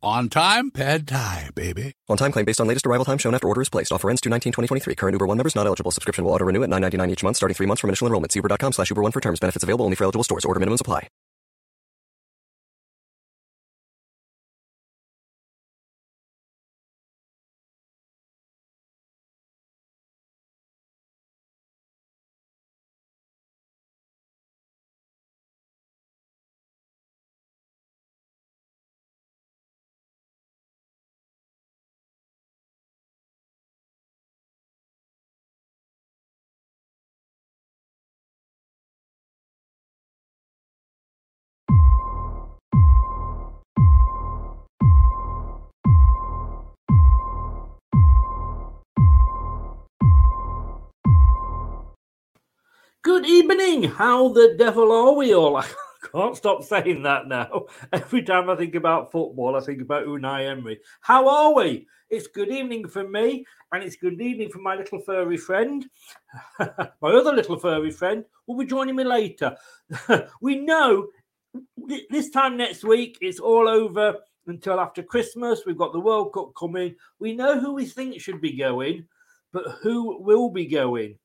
On time, pad thai, baby. On time claim based on latest arrival time shown after order is placed. Offer ends 2 2023 Current Uber One members not eligible. Subscription will auto renew at 9.99 each month starting three months from initial enrollment. Uber.com slash Uber One for terms. Benefits available only for eligible stores. Order minimums apply. Good evening. How the devil are we all? I can't stop saying that now. Every time I think about football, I think about Unai Emery. How are we? It's good evening for me, and it's good evening for my little furry friend. my other little furry friend will be joining me later. we know this time next week it's all over until after Christmas. We've got the World Cup coming. We know who we think should be going, but who will be going?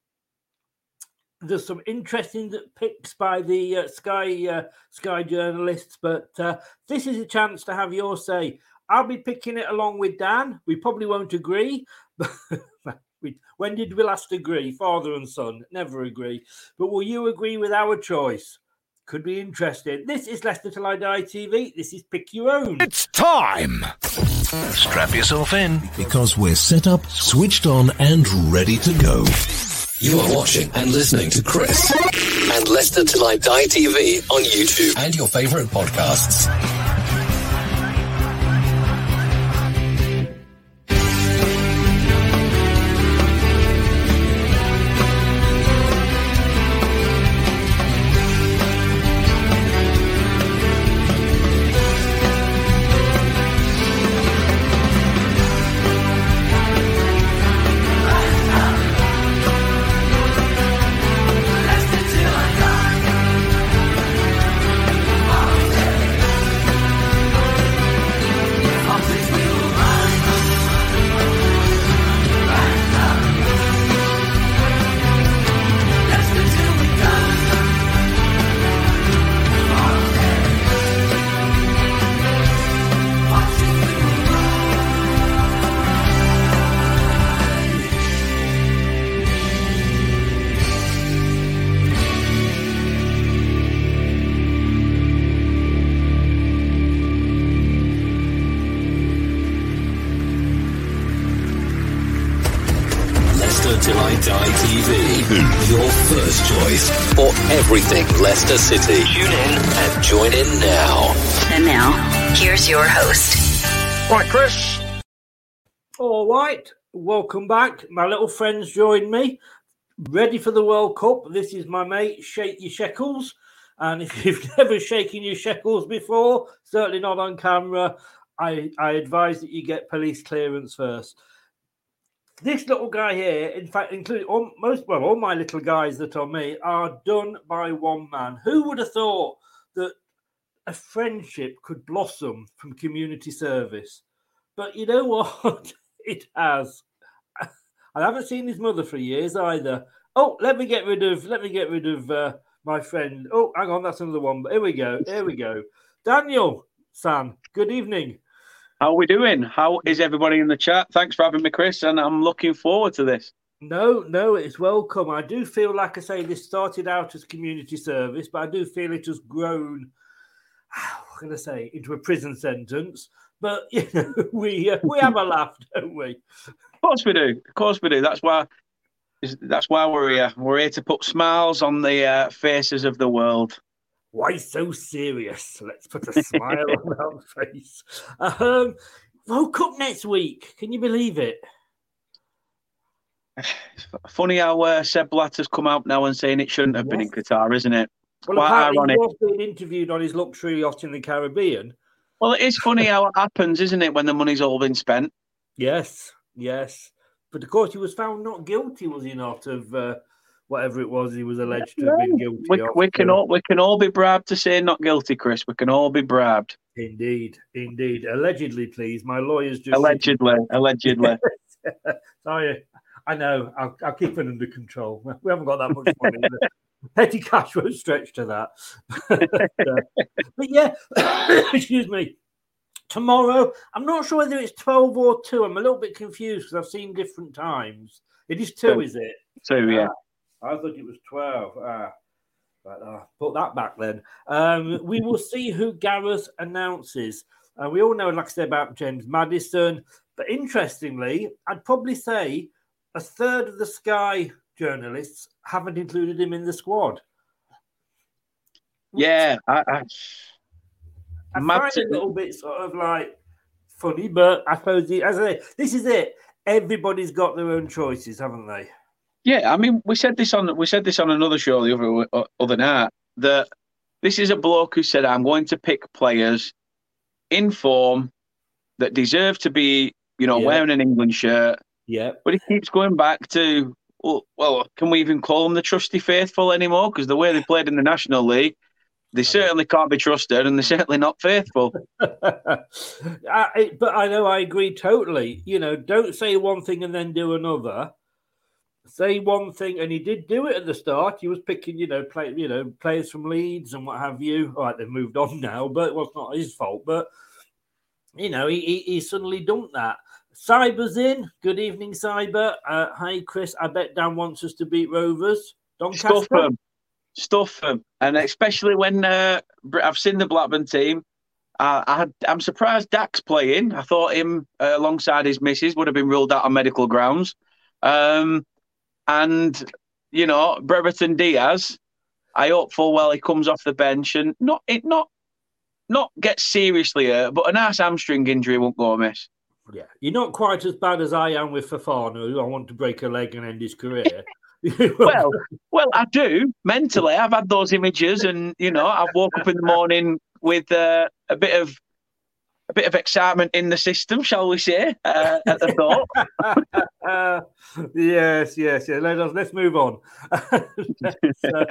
There's some interesting picks by the uh, Sky uh, Sky journalists, but uh, this is a chance to have your say. I'll be picking it along with Dan. We probably won't agree. But when did we last agree? Father and son never agree. But will you agree with our choice? Could be interesting. This is Leicester Till I Die TV. This is Pick Your Own. It's time. Strap yourself in because we're set up, switched on, and ready to go. You are watching and listening to Chris and Leicester Till I Die TV on YouTube and your favorite podcasts. Everything Leicester City. Tune in and join in now. And now, here's your host. Right, Chris. All right. Welcome back. My little friends join me. Ready for the World Cup. This is my mate, Shake Your Shekels. And if you've never shaken your shekels before, certainly not on camera, I, I advise that you get police clearance first. This little guy here, in fact, including all, most, well, all my little guys that are me, are done by one man. Who would have thought that a friendship could blossom from community service? But you know what? it has. I haven't seen his mother for years either. Oh, let me get rid of let me get rid of uh, my friend. Oh, hang on, that's another one. But here we go. Here we go. Daniel, Sam, good evening. How are we doing? How is everybody in the chat? Thanks for having me, Chris, and I'm looking forward to this. No, no, it's welcome. I do feel like I say this started out as community service, but I do feel it has grown. What can I say? Into a prison sentence. But you know, we uh, we have a laugh, don't we? Of course we do. Of course we do. That's why. That's why we're here. We're here to put smiles on the uh, faces of the world. Why so serious? Let's put a smile on our face. Um, World Cup next week. Can you believe it? Funny how uh, Sepp Blatter's come out now and saying it shouldn't have yes. been in Qatar, isn't it? Well, Quite ironic. he was being interviewed on his luxury yacht in the Caribbean. Well, it is funny how it happens, isn't it, when the money's all been spent? Yes, yes. But of course, he was found not guilty, was he not, of uh, whatever it was he was alleged to have been guilty we, of. We can all we can all be bribed to say not guilty, Chris. We can all be bribed. Indeed, indeed. Allegedly, please. My lawyers just allegedly, allegedly. Sorry, I know. I'll, I'll, keep it under control. We haven't got that much money. Petty cash won't stretch to that. but yeah, excuse me. Tomorrow, I'm not sure whether it's 12 or 2. I'm a little bit confused because I've seen different times. It is 2, is it? 2, yeah. Ah, I thought it was 12. Ah, but, uh, put that back then. Um, we will see who Gareth announces. Uh, we all know, like I said, about James Maddison. But interestingly, I'd probably say a third of the Sky journalists haven't included him in the squad. Yeah, I, I, I find it a little bit sort of like funny, but I suppose the, as I say, this is it. Everybody's got their own choices, haven't they? Yeah, I mean, we said this on we said this on another show the other uh, other night that this is a bloke who said, "I'm going to pick players in form that deserve to be, you know, yeah. wearing an England shirt." Yeah, but he keeps going back to well, well, can we even call them the trusty faithful anymore? Because the way they played in the National League, they certainly can't be trusted, and they're certainly not faithful. I, but I know I agree totally. You know, don't say one thing and then do another. Say one thing, and he did do it at the start. He was picking, you know, play, you know, players from Leeds and what have you. All right, they've moved on now, but it was not his fault. But you know, he, he, he suddenly dumped that. Cyber's in. Good evening, Cyber. Uh, hi, Chris. I bet Dan wants us to beat Rovers. Doncaster. Stuff them. Stuff them. And especially when uh, I've seen the Blackburn team, I, I, am surprised Dack's playing. I thought him uh, alongside his missus would have been ruled out on medical grounds. Um, and, you know, Brereton Diaz, I hope full well he comes off the bench and not it not not get seriously hurt, but a nice hamstring injury won't go amiss. Yeah, you're not quite as bad as I am with Fofana, who I want to break a leg and end his career. well, well, I do mentally. I've had those images, and you know, I've woke up in the morning with uh, a bit of a bit of excitement in the system, shall we say, uh, at the thought. uh, yes, yes, yeah. Let us let's move on. it's, uh,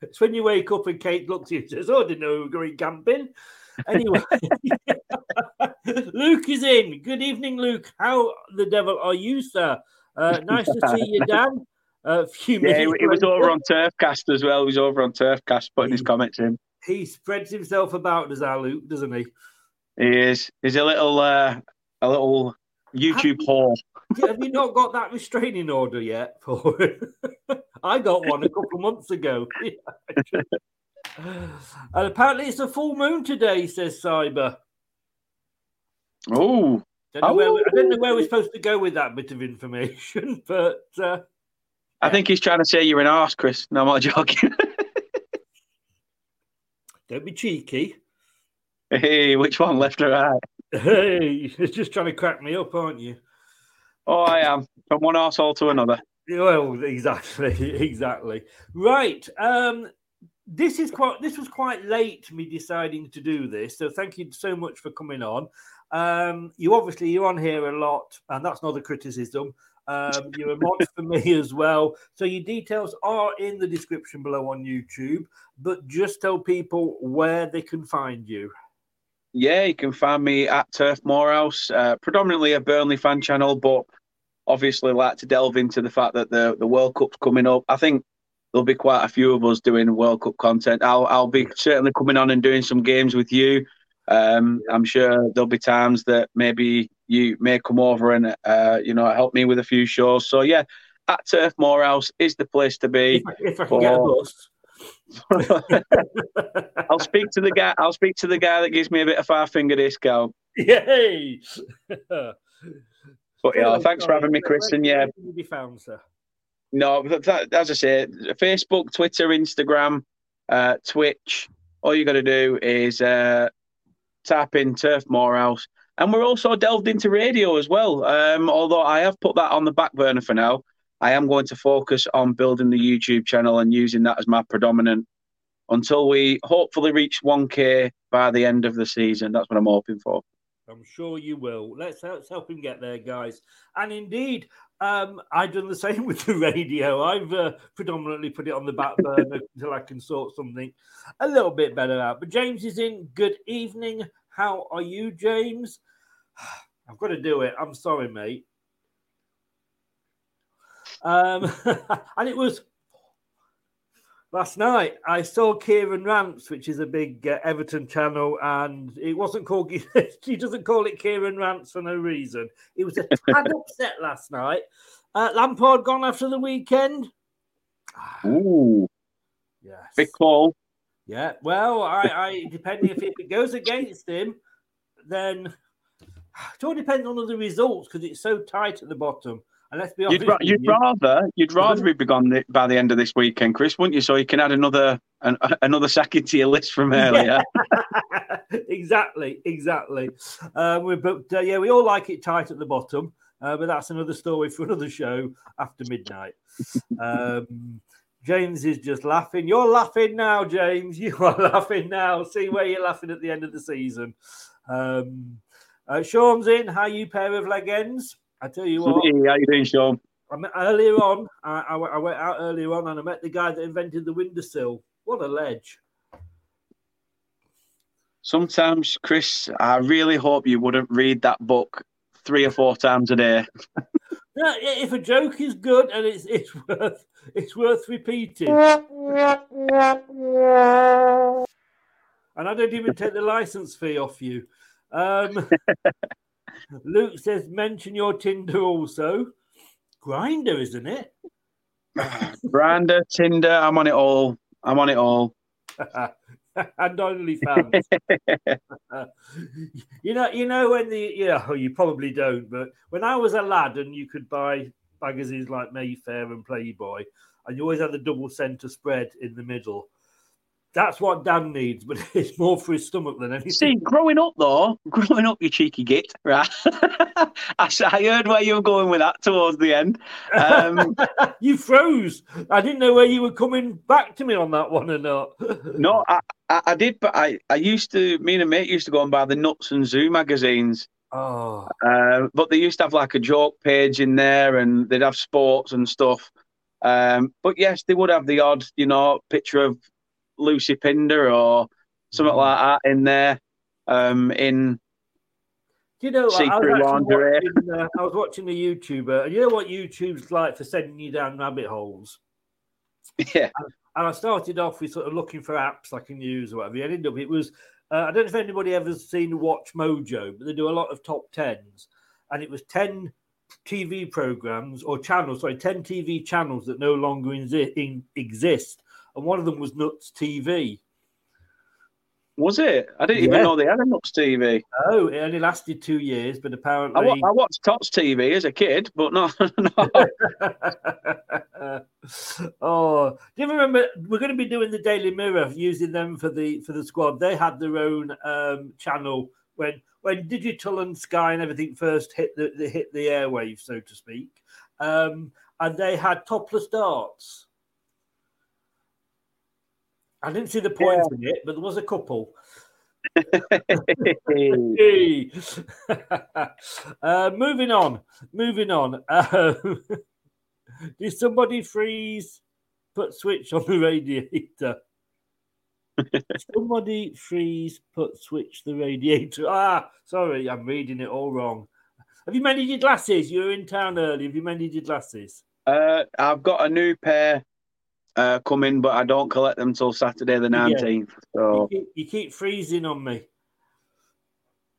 it's when you wake up and Kate looks at you and says, "Oh, I didn't know we were going camping." Anyway, Luke is in. Good evening, Luke. How the devil are you, sir? Uh, nice to see you, Dan. A uh, few yeah, minutes. he was over on Turfcast as well. He was over on Turfcast putting he, his comments in. He spreads himself about, does our Luke, doesn't he? He is. He's a little, uh, a little YouTube whore. have you not got that restraining order yet? For I got one a couple of months ago. and apparently, it's a full moon today, says Cyber. Oh. I don't, where, I don't know where we're supposed to go with that bit of information, but. Uh, I think he's trying to say you're an arse, Chris. No, I'm not joking. don't be cheeky. Hey, which one, left or right? Hey, you're just trying to crack me up, aren't you? Oh, I am from one arsehole to another. Well, exactly, exactly. Right. Um, this is quite. This was quite late me deciding to do this. So thank you so much for coming on. Um, you obviously you're on here a lot, and that's not a criticism. Um, you're a mod for me as well. So your details are in the description below on YouTube. But just tell people where they can find you. Yeah, you can find me at Turf Morehouse, uh, predominantly a Burnley fan channel, but obviously like to delve into the fact that the the World Cup's coming up. I think there'll be quite a few of us doing World Cup content. I'll I'll be certainly coming on and doing some games with you. Um, I'm sure there'll be times that maybe you may come over and uh, you know help me with a few shows. So yeah, at Turf Morehouse is the place to be. If I, if I can get a bus. I'll speak to the guy. I'll speak to the guy that gives me a bit of five finger discount. Yay! But yeah, thanks for having me, Chris. And yeah, be found, sir? no, that, that- as I say, Facebook, Twitter, Instagram, uh, Twitch. All you got to do is uh, tap in Turf Morehouse, and we're also delved into radio as well. Um, although I have put that on the back burner for now, I am going to focus on building the YouTube channel and using that as my predominant until we hopefully reach 1K by the end of the season. That's what I'm hoping for. I'm sure you will. Let's, let's help him get there, guys. And indeed, um, I've done the same with the radio. I've uh, predominantly put it on the back burner until I can sort something a little bit better out. But James is in. Good evening. How are you, James? I've got to do it. I'm sorry, mate. Um, and it was last night. I saw Kieran Rants, which is a big uh, Everton channel, and it wasn't called. he doesn't call it Kieran Rants for no reason. It was a tad upset last night. Uh, Lampard gone after the weekend. Ooh, Yes. big call. Yeah. Well, I, I depending if it, if it goes against him, then it all depends on the results because it's so tight at the bottom. And let's be honest, You'd, ra- you'd you, rather you'd rather be gone th- by the end of this weekend, Chris, wouldn't you? So you can add another an, another second to your list from earlier. exactly, exactly. Um, we, but uh, yeah, we all like it tight at the bottom, uh, but that's another story for another show after midnight. Um, James is just laughing. You're laughing now, James. You are laughing now. See where you're laughing at the end of the season. Um, uh, Sean's in. How you pair of leg ends? I tell you what. Hey, how you doing, Sean? I met earlier on. I, I, went- I went out earlier on, and I met the guy that invented the windowsill. What a ledge! Sometimes, Chris, I really hope you wouldn't read that book three or four times a day. I- if a joke is good and it's it's worth it's worth repeating. And I don't even take the license fee off you. Um, Luke says, mention your Tinder also. Grindr, isn't it? Grindr, Tinder, I'm on it all. I'm on it all. and OnlyFans. you know, you know when the yeah, you probably don't, but when I was a lad and you could buy magazines like Mayfair and Playboy, and you always had the double centre spread in the middle. That's what Dan needs, but it's more for his stomach than anything. See, growing up though, growing up, you cheeky git, right? I, I heard where you were going with that towards the end. Um, you froze. I didn't know where you were coming back to me on that one or not. no, I, I, I did, but I, I used to, me and a mate used to go and buy the Nuts and Zoo magazines. Oh, Uh, but they used to have like a joke page in there and they'd have sports and stuff. Um, but yes, they would have the odd, you know, picture of Lucy Pinder or something Mm. like that in there. Um, in Do you know, I was, See-through actually lingerie. watching, uh, I was watching a YouTuber, and you know what YouTube's like for sending you down rabbit holes? yeah, And I started off with sort of looking for apps I can use or whatever. And ended up, it was, uh, I don't know if anybody ever seen Watch Mojo, but they do a lot of top tens. And it was 10 TV programs or channels, sorry, 10 TV channels that no longer exi- in, exist. And one of them was Nuts TV. was it? I didn't Yeah. even know they had a Nuts TV. Oh, it only lasted two years, but apparently. I watched Tots TV as a kid, but no, no. oh, do you remember? We're going to be doing the Daily Mirror using them for the for the squad. They had their own um, channel when when digital and Sky and everything first hit the, the hit the airwaves, so to speak, um, and they had topless darts. I didn't see the point yeah. in it, but there was a couple. uh, moving on, moving on. Uh, did somebody freeze? Put switch on the radiator. somebody freeze. Put switch the radiator. Ah, sorry, I'm reading it all wrong. Have you mended your glasses? You were in town early. Have you mended your glasses? Uh, I've got a new pair uh, coming, but I don't collect them till Saturday the nineteenth. Yeah. So you keep, you keep, freezing on me.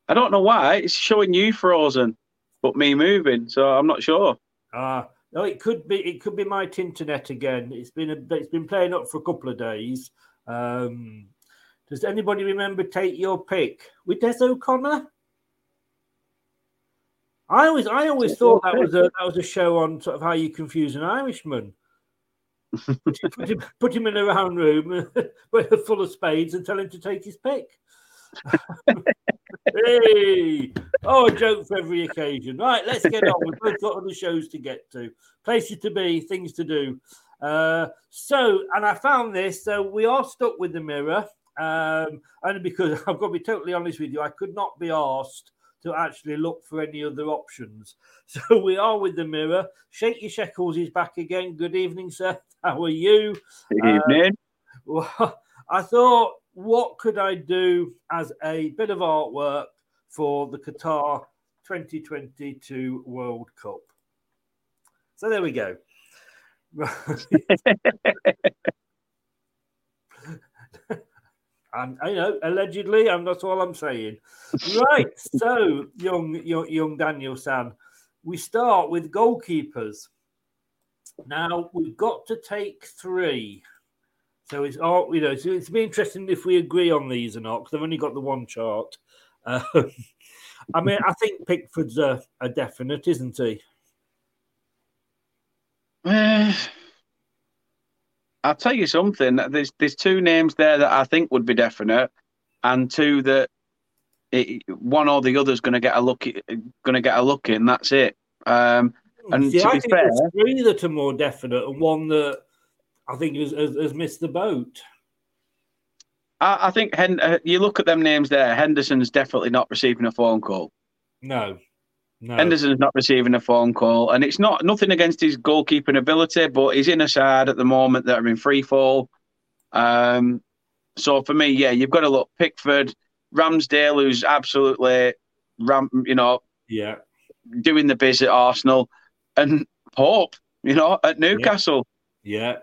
I don't know why. It's showing you frozen, but me moving. So I'm not sure. Ah, no, it could be. It could be my internet again. It's been a, it's been playing up for a couple of days. Um, does anybody remember Take Your Pick with Des O'Connor? I always, I always thought that was a that was a show on sort of how you confuse an Irishman. Put, him, put him in a round room full of spades and tell him to take his pick. hey, oh, a joke for every occasion. Right, let's get on. We've both got other shows to get to, places to be, things to do. Uh, so, and I found this. So we are stuck with the mirror, um, only because I've got to be totally honest with you. I could not be asked to actually look for any other options. So we are with the mirror. Shaky Shekels is back again. Good evening, sir. How are you? Good evening. Uh, well, I thought, what could I do as a bit of artwork for the Qatar 2022 World Cup? So there we go. And I know allegedly, and that's all I'm saying. Right. so, young, young, young Daniel San, we start with goalkeepers. Now we've got to take three. So it's all you know. So it's be interesting if we agree on these or not because I've only got the one chart. Um, I mean, I think Pickford's a, a definite, isn't he? Uh, I'll tell you something. There's there's two names there that I think would be definite, and two that it, one or the other is going to get a look. Going to get a look in. That's it. Um, and See, to I be think fair, three that are more definite, and one that I think has, has, has missed the boat. I, I think Hen- uh, you look at them names there. Henderson's definitely not receiving a phone call. No, no. Henderson's not receiving a phone call, and it's not nothing against his goalkeeping ability, but he's in a side at the moment that are in free fall. Um, so for me, yeah, you've got to look Pickford, Ramsdale, who's absolutely ram, you know, yeah, doing the biz at Arsenal, and Pope, you know, at Newcastle. Yeah.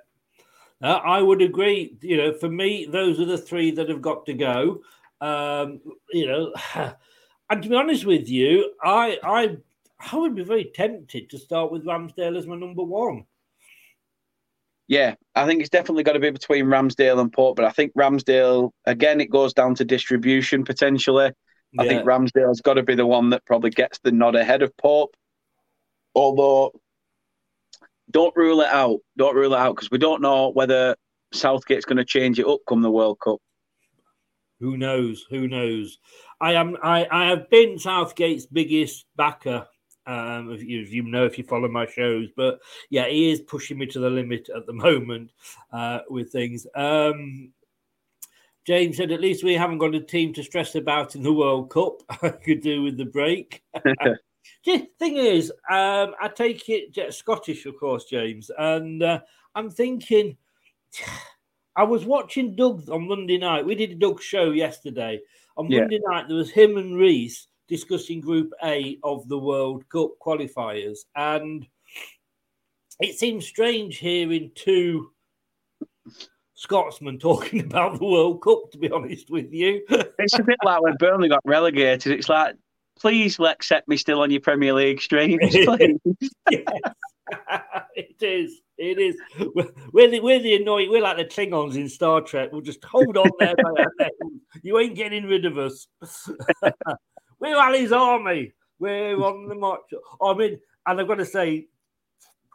Uh, I would agree. You know, for me, those are the three that have got to go. Um, you know, and to be honest with you, I I I would be very tempted to start with Ramsdale as my number one. Yeah, I think it's definitely got to be between Ramsdale and Port, but I think Ramsdale again it goes down to distribution potentially. I think Ramsdale's got to be the one that probably gets the nod ahead of Pope. Although, don't rule it out. Don't rule it out because we don't know whether Southgate's going to change it up come the World Cup. Who knows? Who knows? I am. I, I have been Southgate's biggest backer. Um, if you, if you know, if you follow my shows, but yeah, he is pushing me to the limit at the moment uh, with things. Um, James said, "At least we haven't got a team to stress about in the World Cup. I could do with the break." the thing is, um, I take it Scottish, of course, James, and uh, I'm thinking. I was watching Doug on Monday night. We did a Doug show yesterday. On Yeah. Monday night, there was him and Reese discussing Group A of the World Cup qualifiers, and it seems strange hearing two Scotsmen talking about the World Cup. To be honest with you, It's a bit like when Burnley got relegated. It's like, please let accept me still on your Premier League streams, please. it is. It is. We're, the, we're the annoying. We're like the Klingons in Star Trek. We'll just hold on there. You ain't getting rid of us. we're Ally's army. We're on the march. I mean, and I've got to say,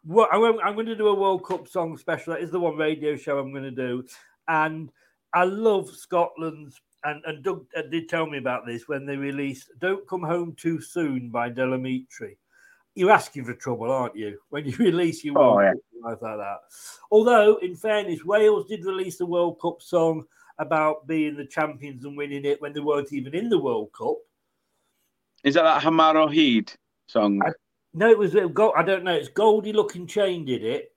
I'm, I'm going to do a World Cup song special. That is the one radio show I'm going to do, and I love Scotland's and, and Doug uh, did tell me about this when they released Don't Come Home Too Soon by Del Amitri. You're asking for trouble, aren't you? When you release your Oh, yeah. Cup like that. Although, in fairness, Wales did release the World Cup song about being the champions and winning it when they weren't even in the World Cup. Is that that Yma o Hyd song? No, it was uh, I don't know. It's Goldie Lookin Chain did it.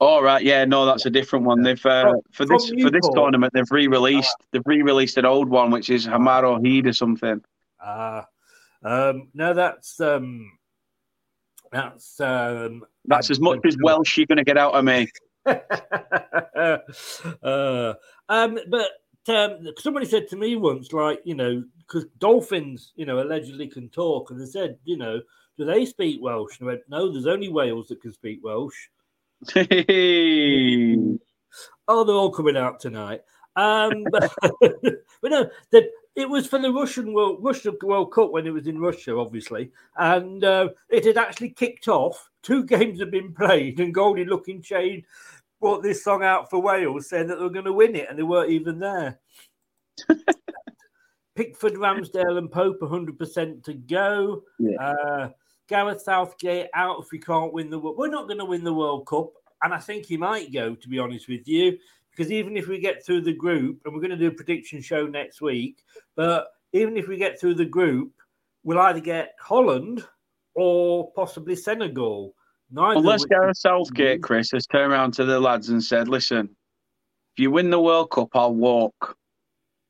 All right, yeah, no, that's a different one. They've uh, for this for this tournament, they've re-released they've re-released an old one, which is Yma o Hyd or something. Ah, um, no, that's um, that's um, That's as much as Welsh you're going to get out of me. uh, um, but um, somebody said to me once, like, you know, because dolphins, you know, allegedly can talk, and they said, you know, do they speak Welsh? And I went, no, there's only Wales that can speak Welsh. Oh, they're all coming out tonight. Um, but, but no, the, it was for the Russian World World Cup when it was in Russia, obviously, and uh, it had actually kicked off. Two games had been played, and Goldie Lookin Chain brought this song out for Wales, saying that they were going to win it, and they weren't even there. Pickford, Ramsdale, and Pope 100% to go. Yeah. Uh, Gareth Southgate out if we can't win the World. We're not going to win the World Cup, and I think he might go. To be honest with you, because even if we get through the group, and we're going to do a prediction show next week, but even if we get through the group, we'll either get Holland or possibly Senegal. Neither Unless Gareth Southgate, Chris, has turned around to the lads and said, "Listen, if you win the World Cup, I'll walk."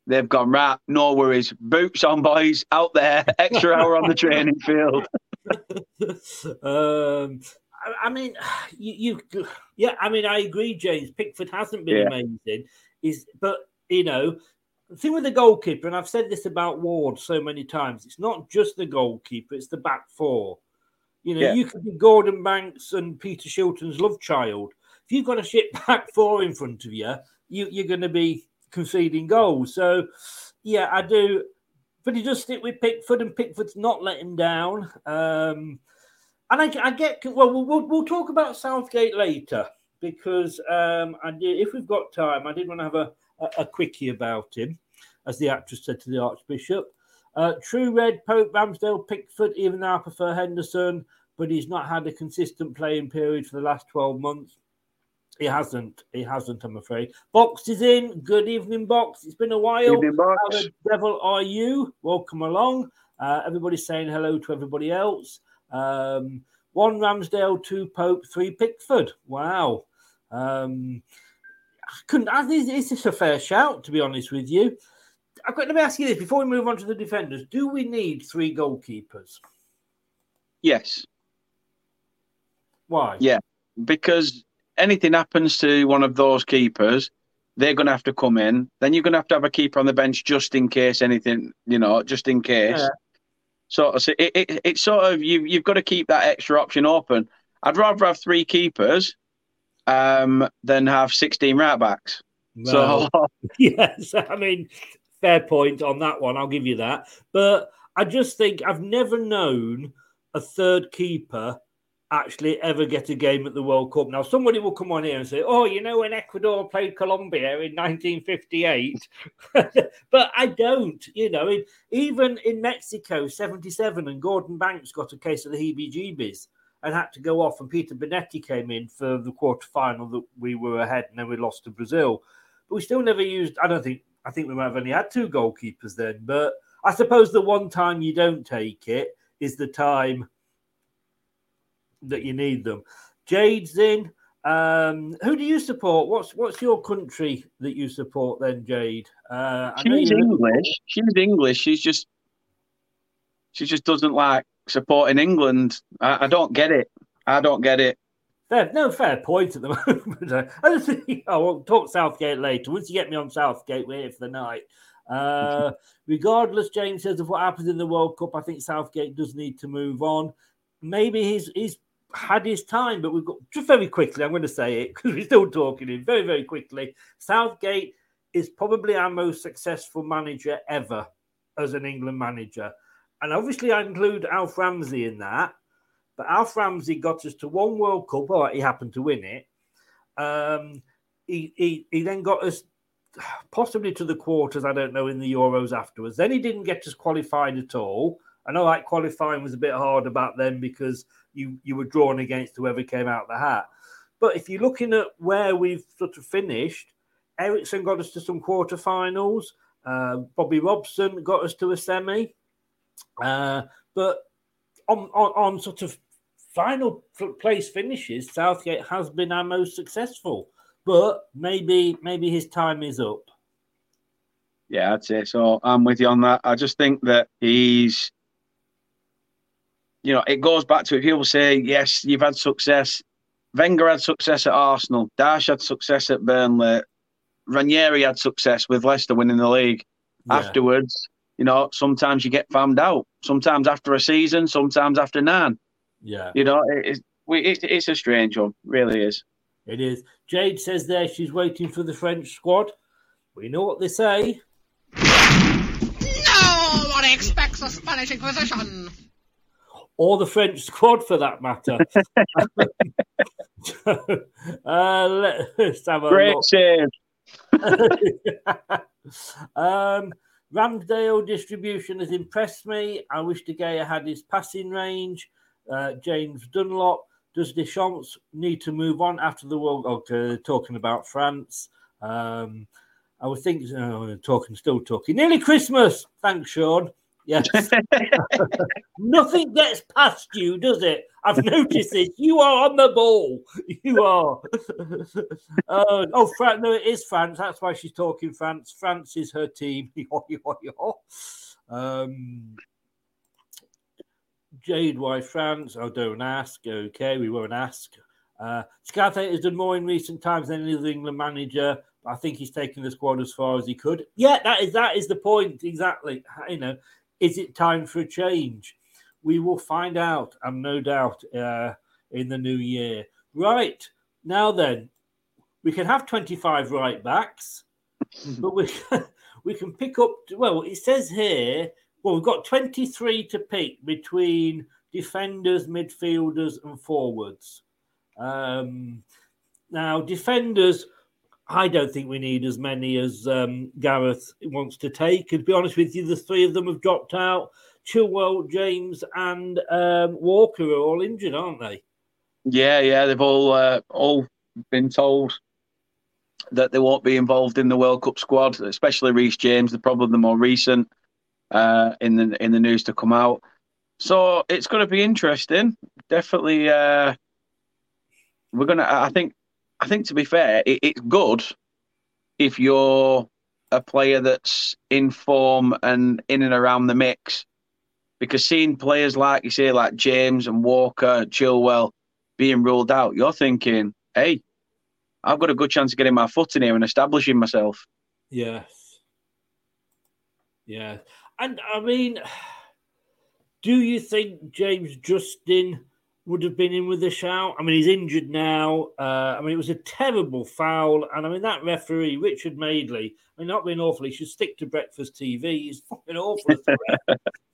They've gone right, no worries. Boots on, boys, out there. Extra hour on the training field. um, I, I mean, you, you, yeah, I mean, I agree, James. Pickford hasn't been Yeah. amazing, is but you know, the thing with the goalkeeper, and I've said this about Ward so many times, it's not just the goalkeeper; it's the back four. You know, Yeah. you could be Gordon Banks and Peter Shilton's love child. If you've got a shit back four in front of you, you you're going to be conceding goals. So, yeah, I do but he does stick with Pickford, and Pickford's not let him down. Um, and I, I get well, well, we'll we'll talk about Southgate later because um, I did, if we've got time, I did want to have a, a, a quickie about him, as the actress said to the Archbishop. Uh, True Red, Pope, Ramsdale, Pickford, even though I prefer Henderson, but he's not had a consistent playing period for the last 12 months. He hasn't. He hasn't, I'm afraid. Box is in. Good evening, Box. It's been a while. Evening, Box. How the devil are you? Welcome along. Uh, everybody's saying hello to everybody else. Um, one Ramsdale, two Pope, three Pickford. Wow. Um, I couldn't. I think just a fair shout, to be honest with you. I've got, let me ask you this before we move on to the defenders. Do we need three goalkeepers? Yes, Why? Yeah. because anything happens to one of those keepers, they're going to have to come in. Then you're going to have to have a keeper on the bench just in case anything, you know, just in case. Yeah. So, so it, it, it's sort of you, you've got to keep that extra option open. I'd rather have three keepers um, than have 16 right backs. Well, So, yes, I mean, fair point on that one. I'll give you that. But I just think I've never known a third keeper actually ever get a game at the World Cup. Now, somebody will come on here and say, "Oh, you know, when Ecuador played Colombia in 1958," but I don't. You know, in, even in Mexico '77, and Gordon Banks got a case of the heebie-jeebies and had to go off, and Peter Bonetti came in for the quarter final that we were ahead, and then we lost to Brazil. But we still never used. I don't think. I think we might have only had two goalkeepers then. But I suppose the one time you don't take it is the time that you need them. Jade's in. Um, who do you support? What's what's your country that you support then, Jade? Uh, she's English. She's English. She's just, she just doesn't like supporting England. I, I don't get it. I don't get it. Fair, no fair point at the moment. I just think I will talk Southgate later. Once you get me on Southgate, we're here for the night. Uh, regardless, James says of what happens in the World Cup, I think Southgate does need to move on. Maybe he's he's had his time, but we've got just very quickly. I'm going to say it because we're still talking. In very very quickly, Southgate is probably our most successful manager ever as an England manager, and obviously I include Alf Ramsey in that. But Alf Ramsey got us to one World Cup. All right, he happened to win it. Um, he, he, he then got us possibly to the quarters. I don't know in the Euros afterwards. Then he didn't get us qualified at all. I know like qualifying was a bit hard about then because you you were drawn against whoever came out the hat. But if you're looking at where we've sort of finished, Eriksson got us to some quarterfinals. Uh, Bobby Robson got us to a semi. Uh, but on, on, on sort of final place finishes, Southgate has been our most successful. But maybe maybe his time is up. Yeah, I'd say so. I'm with you on that. I just think that he's, you know, it goes back to if people say, yes, you've had success. Wenger had success at Arsenal. Dyche had success at Burnley. Ranieri had success with Leicester winning the league. Yeah. Afterwards, you know, sometimes you get found out. Sometimes after a season, sometimes after nine. Yeah. You know, it's, it's a strange one, really is. It is. Jade says there she's waiting for the French squad. We know what they say. No one expects a Spanish Inquisition. Or the French squad, for that matter. uh, let's have a Great look. save. um, Ramsdale distribution has impressed me. I wish De Gea had his passing range. Uh, James Dunlop. Does Deschamps need to move on after the World Cup? Uh, talking about France. Um, I was thinking, uh, talking, still talking. Nearly Christmas. Thanks, Sean. Yes. Nothing gets past you, does it? I've noticed this. You are on the ball. You are. uh, oh, France. No, it is France. That's why she's talking France. France is her team. um, Jade, why France? Oh, don't ask. Okay, we won't ask. Uh, has done more in recent times than any other England manager. I think he's taken the squad as far as he could. Yeah, that is that is the point exactly. You know, is it time for a change? We will find out, I'm no doubt, uh, in the new year. Right now, then we can have 25 right backs, but we we can pick up. Well, it says here. Well, we've got 23 to pick between defenders, midfielders, and forwards. Um, now, defenders, I don't think we need as many as um, Gareth wants to take. And to be honest with you, the three of them have dropped out. Chilwell, James, and um, Walker are all injured, aren't they? Yeah, yeah, they've all uh, all been told that they won't be involved in the World Cup squad, especially Reece James, the probably the more recent uh, in the in the news to come out. So it's going to be interesting. Definitely, uh, we're gonna. I think I think to be fair, it, it's good if you're a player that's in form and in and around the mix. Because seeing players like you say, like James and Walker, Chilwell being ruled out, you're thinking, hey, I've got a good chance of getting my foot in here and establishing myself. Yes. Yeah. And I mean, do you think James Justin would have been in with a shout. I mean, he's injured now. Uh, I mean, it was a terrible foul. And I mean, that referee, Richard Madeley, I mean, not being awful, he should stick to breakfast TV. He's fucking awful.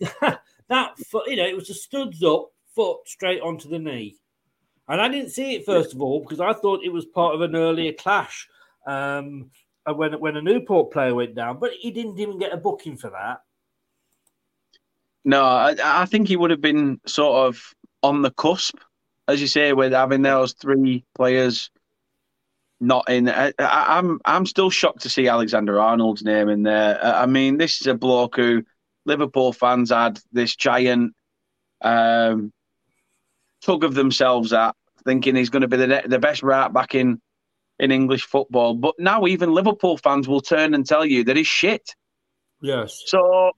that foot, you know, it was a studs up foot straight onto the knee. And I didn't see it, first of all, because I thought it was part of an earlier clash um, when, when a Newport player went down. But he didn't even get a booking for that. No, I, I think he would have been sort of on the cusp, as you say, with having those three players not in. I, am I'm, I'm still shocked to see Alexander Arnold's name in there. I mean, this is a bloke who Liverpool fans had this giant um, tug of themselves at, thinking he's going to be the the best right back in in English football. But now even Liverpool fans will turn and tell you that he's shit. Yes. So,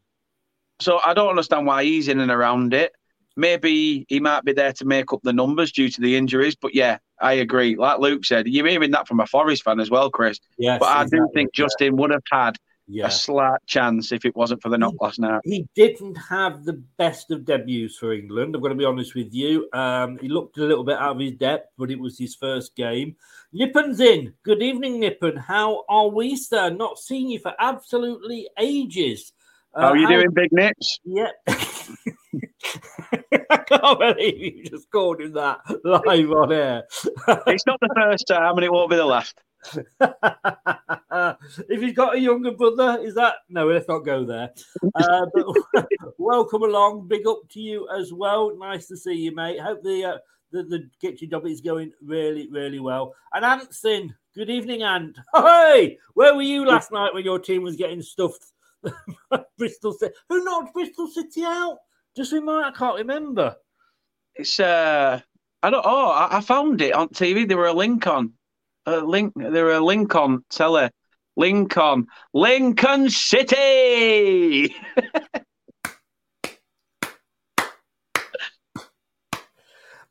so I don't understand why he's in and around it maybe he might be there to make up the numbers due to the injuries. But yeah, I agree. Like Luke said, you're hearing that from a Forest fan as well, Chris. Yes, but I exactly. do think Justin would have had yeah. a slight chance if it wasn't for the knock last night. He didn't have the best of debuts for England. I'm going to be honest with you. Um, he looked a little bit out of his depth, but it was his first game. Nippon's in. Good evening, Nippon. How are we, sir? Not seen you for absolutely ages. Uh, how are you how... doing, Big Nips? Yeah. I can't believe you just called him that live on air. it's not the first time, and it won't be the last. if he's got a younger brother, is that no? Let's not go there. Uh, but welcome along. Big up to you as well. Nice to see you, mate. Hope the uh, the, the get your job is going really, really well. And Anson, good evening, Ant. Hey, where were you last night when your team was getting stuffed? Bristol City. Who knocked Bristol City out? Just remind. I can't remember. It's uh, I don't. Oh, I, I found it on TV. There were a link on, a link. There were a link on telly. Lincoln, Lincoln City.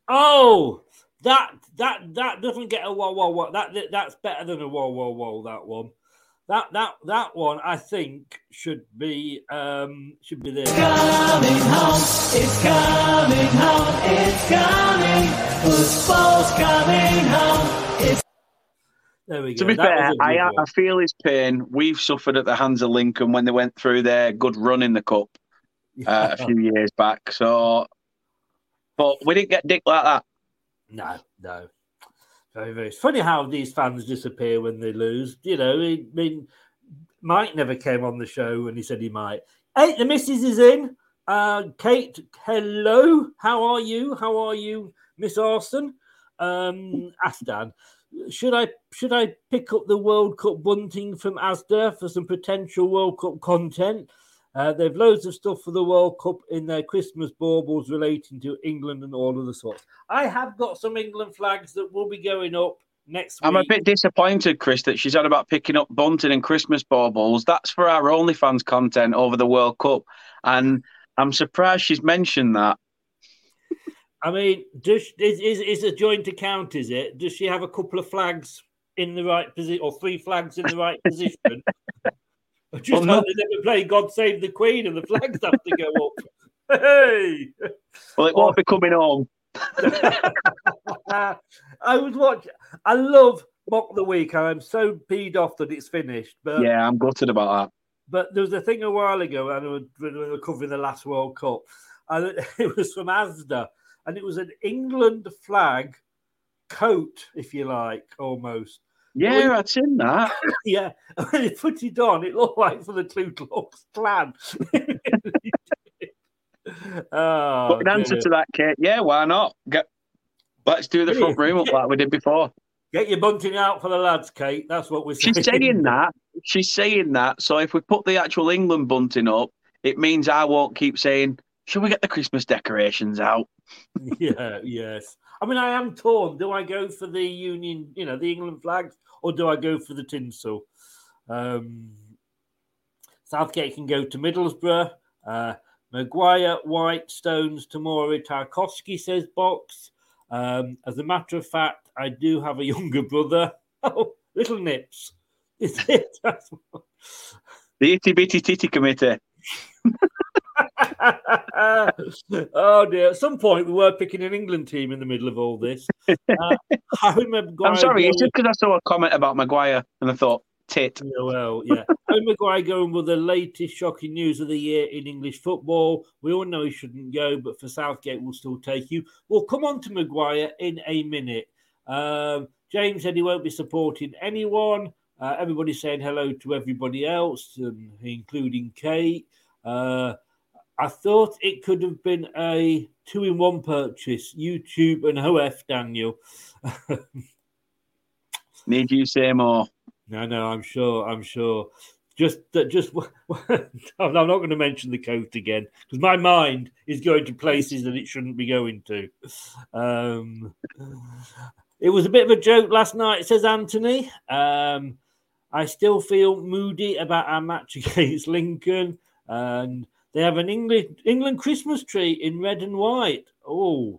oh, that that that doesn't get a whoa whoa whoa. That that's better than a whoa whoa whoa. That one. That that that one I think should be um should be there. It's coming home, it's coming home, it's coming. Football's coming home. It's there we go. To be That fair, was a I, I feel his pain. We've suffered at the hands of Lincoln when they went through their good run in the cup uh, a few years back. So, but we didn't get dick like that. No, no. Very, very. It's funny how these fans disappear when they lose. You know, I mean, Mike never came on the show and he said he might. Hey, the missus is in. Uh, Kate, hello. How are you? How are you, Miss Arson? Um, Asdan. Should I should I pick up the World Cup bunting from Asda for some potential World Cup content? Uh, they've loads of stuff for the World Cup in their Christmas baubles relating to England and all of the sorts. I have got some England flags that will be going up next week. I'm a bit disappointed, Chris, that she's on about picking up bunting and Christmas baubles. That's for our OnlyFans content over the World Cup. And I'm surprised she's mentioned that. I mean, does is, is is a joint account? Is it? Does she have a couple of flags in the right position, or three flags in the right position? Just Well, no. they never play "God Save the Queen" and the flags have to go up. Hey, Well, it won't be coming home. I was watching. I love mock the week. I'm so peed off that it's finished. But Yeah, I'm gutted about that. But there was a thing a while ago, and we were- covering the last World Cup, and it was from Asda, and it was an England flag coat, if you like, almost. Yeah, I'd seen that. yeah, and when he put it on, it looked like for the Ku Klux Klan. oh, But in answer to that, Kate, yeah, why not? Get, let's do the front room up like we did before. Get your bunting out for the lads, Kate. That's what we're saying. She's saying that. She's saying that. So if we put the actual England bunting up, it means I won't keep saying, "Should we get the Christmas decorations out?" yeah, yes. I mean, I am torn. Do I go for the Union, you know, the England flags, or do I go for the tinsel? Um, Southgate can go to Middlesbrough. Uh, Maguire, White, Stones, Tomori, Tarkowski says box. Um, as a matter of fact, I do have a younger brother. Oh, little nips. Is it? The itty bitty titty committee. oh dear! At some point, we were picking an England team in the middle of all this. Uh, Harry Maguire I'm sorry, it's just because I saw a comment about Maguire and I thought, tit. Yeah, well, yeah. Harry Maguire going with the latest shocking news of the year in English football. We all know he shouldn't go, but for Southgate, we'll still take you. We'll come on to Maguire in a minute. Um, James said he won't be supporting anyone. Uh, everybody's saying hello to everybody else, um, including Kate. Uh, I thought it could have been a two in one purchase YouTube and OF, Daniel. Need you say more? No, no, I'm sure. I'm sure. Just that, just I'm not going to mention the coat again because my mind is going to places that it shouldn't be going to. Um, it was a bit of a joke last night, says Anthony. Um, I still feel moody about our match against Lincoln, and they have an England England Christmas tree in red and white. Oh,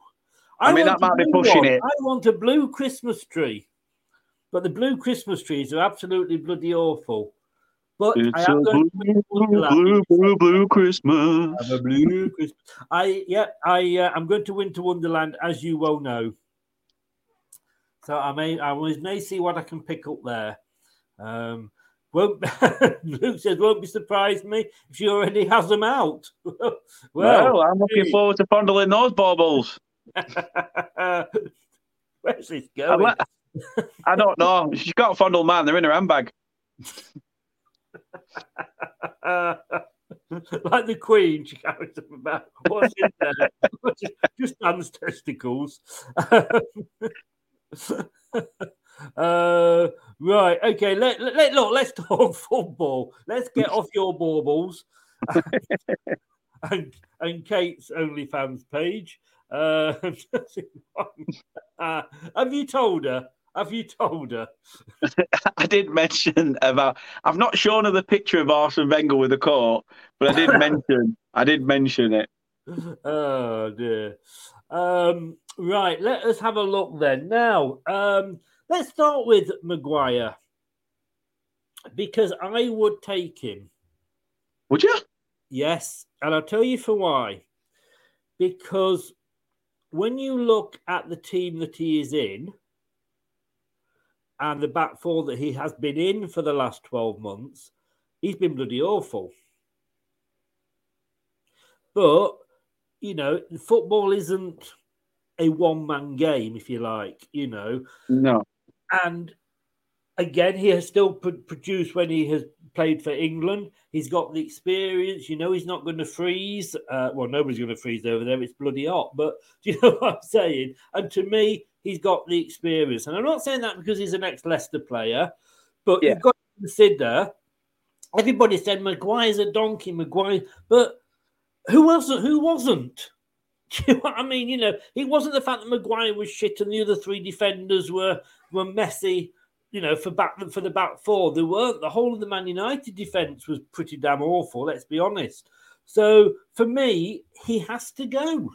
I mean, want that might be pushing one. it. I want a blue Christmas tree. But the blue Christmas trees are absolutely bloody awful. But I It's a am going blue, to blue, blue, blue Christmas. a blue Christmas. I yeah, I uh, I'm going to Winter Wonderland, as you well know. So I may I may see what I can pick up there. Um, won't Luke says won't be surprised me if she already has them out. well, Well, I'm looking forward to fondling those baubles. Where's this going? like, I don't know. She's got a fondle man. They're in her handbag. like the Queen, she carries them about. What's in there? Just Dan's testicles. Uh, right. Okay. Let, let look. Let's talk football. Let's get off your baubles and and Kate's OnlyFans page. Uh, uh, have you told her? Have you told her? I did mention about. I've not shown her the picture of Arsene Wenger with a coat, but I did mention. I did mention it. Oh dear. Um, right, let us have a look then. Now, um, let's start with Maguire because I would take him. Would you? Yes, and I'll tell you for why. Because when you look at the team that he is in and the back four that he has been in for the last 12 months, he's been bloody awful. But, you know, football isn't a one man game, if you like, you know. No. And again, he has still produced when he has played for England. He's got the experience. You know, he's not going to freeze. Uh, well, nobody's going to freeze over there. It's bloody hot. But do you know what I'm saying? And to me, he's got the experience. And I'm not saying that because he's an ex Leicester player, but yeah. you've got to consider everybody said Maguire's a donkey, Maguire, but who wasn't? Who wasn't? Do you know what I mean? You know, it wasn't the fact that Maguire was shit and the other three defenders were were messy you know, for back for the back four, there weren't. The whole of the Man United defense was pretty damn awful. Let's be honest. So for me, he has to go.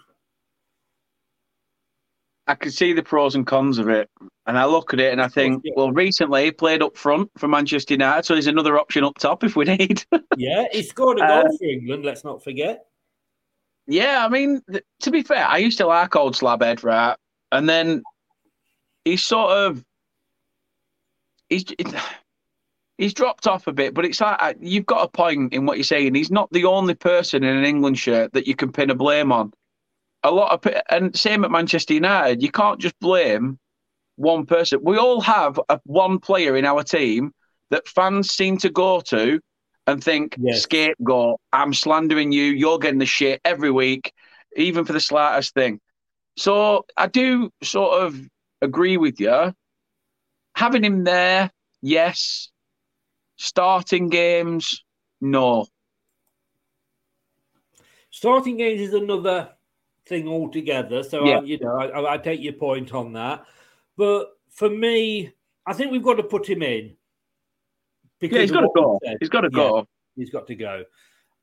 I can see the pros and cons of it, and I look at it and I think, yeah. well, recently he played up front for Manchester United, so there's another option up top if we need. yeah, he scored a goal uh, for England. Let's not forget. Yeah, I mean, th- to be fair, I used to like old Slabhead, right? And then he's sort of he's he's dropped off a bit, but it's like you've got a point in what you're saying. He's not the only person in an England shirt that you can pin a blame on. A lot of and same at Manchester United, you can't just blame one person. We all have a, one player in our team that fans seem to go to and think yes. scapegoat. I'm slandering you. You're getting the shit every week, even for the slightest thing. So I do sort of agree with you having him there, yes. Starting games, no. Starting games is another thing altogether. So yeah. I, you know, I, I, take your point on that. But for me, I think we've got to put him in. Because yeah, he's got to go. He's got to go. Yeah, he's got to go.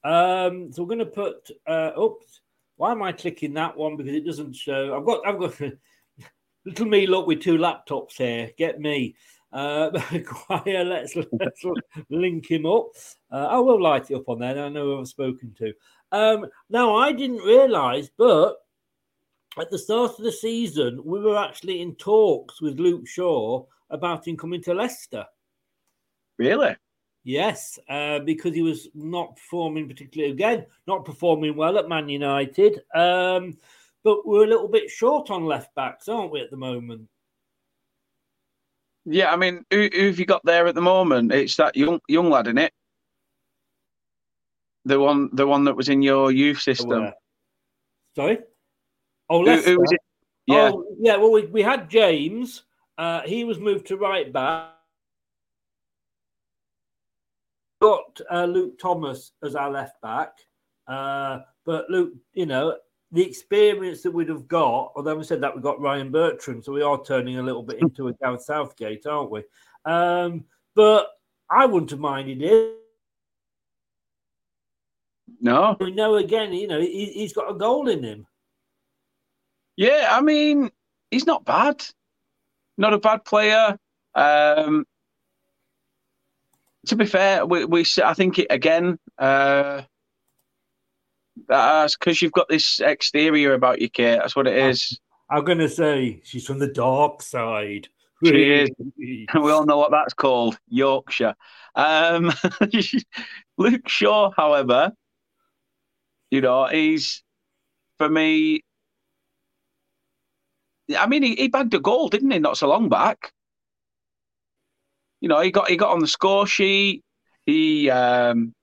Um, so we're going to put. Uh, oops. Why am I clicking that one? Because it doesn't show. I've got. I've got. Little me look with two laptops here. Get me. Uh, let's, let's link him up. Uh, I will light it up on there. I know who I've spoken to. Um, now, I didn't realise, but at the start of the season, we were actually in talks with Luke Shaw about him coming to Leicester. Really? Yes, uh, because he was not performing particularly again, not performing well at Man United. Um, but we're a little bit short on left backs, aren't we, at the moment? Yeah, I mean, who, who have you got there at the moment? It's that young young lad, in it? The one, the one that was in your youth system. Sorry. Oh, who, who was it? Yeah, oh, yeah. Well, we, we had James. Uh, he was moved to right back. Got uh, Luke Thomas as our left back, uh, but Luke, you know, the experience that we'd have got, although we said that we've got Ryan Bertrand, so we are turning a little bit into a Gareth Southgate, aren't we? Um, but I wouldn't have minded it. No. We know again, you know, he, has got a goal in him. Yeah, I mean, he's not bad. Not a bad player. Um, to be fair, we, we I think it again. Uh, that's because you've got this exterior about you, Kate. That's what it is. I'm going to say she's from the dark side. She is. we all know what that's called Yorkshire. Um, Luke Shaw, however, you know, he's for me. I mean, he, he bagged a goal, didn't he? Not so long back. You know, he got he got on the score sheet. He um,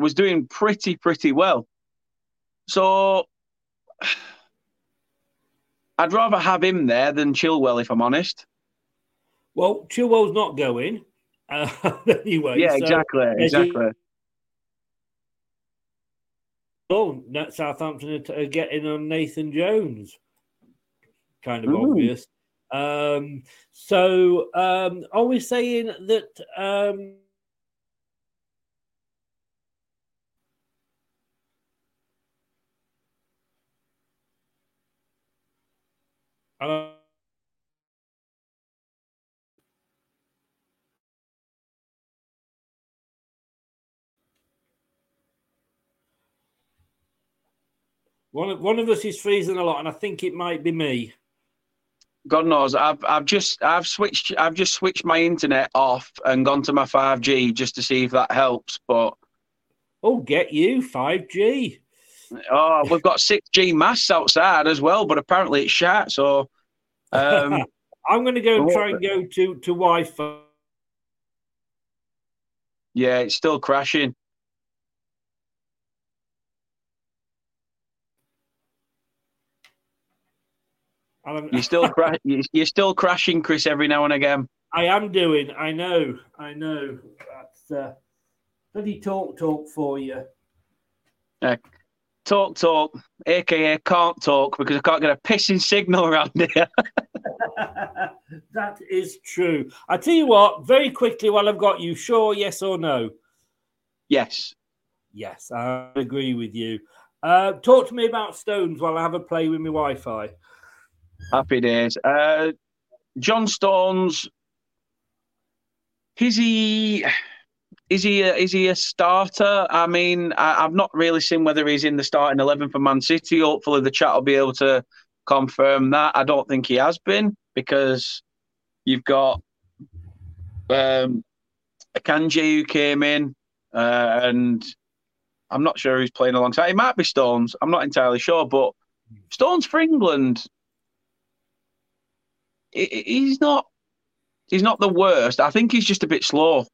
was doing pretty pretty well. So I'd rather have him there than Chilwell, if I'm honest. Well, Chilwell's not going. Uh, anyway, Yeah, so- exactly, exactly. Oh, that Southampton are, are getting on Nathan Jones. Kind of Ooh. obvious. Um, so, um, are we saying that? Um, uh, one of one of us is freezing a lot, and I think it might be me. God knows, I've I've just I've switched I've just switched my internet off and gone to my 5G just to see if that helps. But Oh, get you five G. oh, we've got 6G masts outside as well, but apparently it's shut. So um, I'm going to go and try and go to to Wi-Fi. yeah, it's still crashing. You're still cra- you- you're still crashing, Chris, every now and again. I am doing. I know. I know. That's uh, bloody TalkTalk for you. Uh, talk, talk, aka can't talk because I can't get a pissing signal around here. that is true. I tell you what. Very quickly, while I've got you, sure, yes or no? yes. Yes, I agree with you. Uh, talk to me about Stones while I have a play with my Wi-Fi. Happy days. Uh, John Stones. Is he? Is he? A, is he a starter? I mean, I, I've not really seen whether he's in the starting eleven for Man City. Hopefully, the chat will be able to confirm that. I don't think he has been because you've got um, Akanji who came in, uh, and I'm not sure who's playing alongside. It might be Stones. I'm not entirely sure, but Stones for England he's not he's not the worst. I think he's just a bit slow.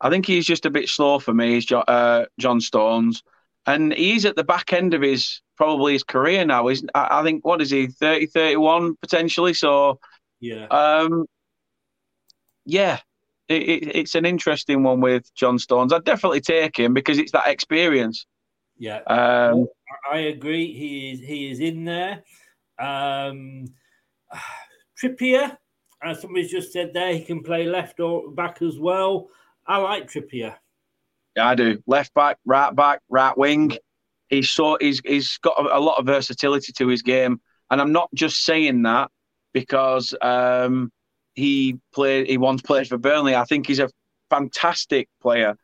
I think he's just a bit slow for me. He's Jo- uh, John Stones, and he's at the back end of his probably his career now. He's I, I think what is he 30, 31 potentially. So Yeah. um, yeah, it, it, it's an interesting one with John Stones. I'd definitely take him because it's that experience. Yeah. Um, I agree. He is he is in there. Um, Trippier, as somebody's just said there, he can play left or back as well. I like Trippier. Yeah, I do. Left back, right back, right wing. He's so he's he's got a, a lot of versatility to his game, and I'm not just saying that because um, he played he once played for Burnley. I think he's a fantastic player,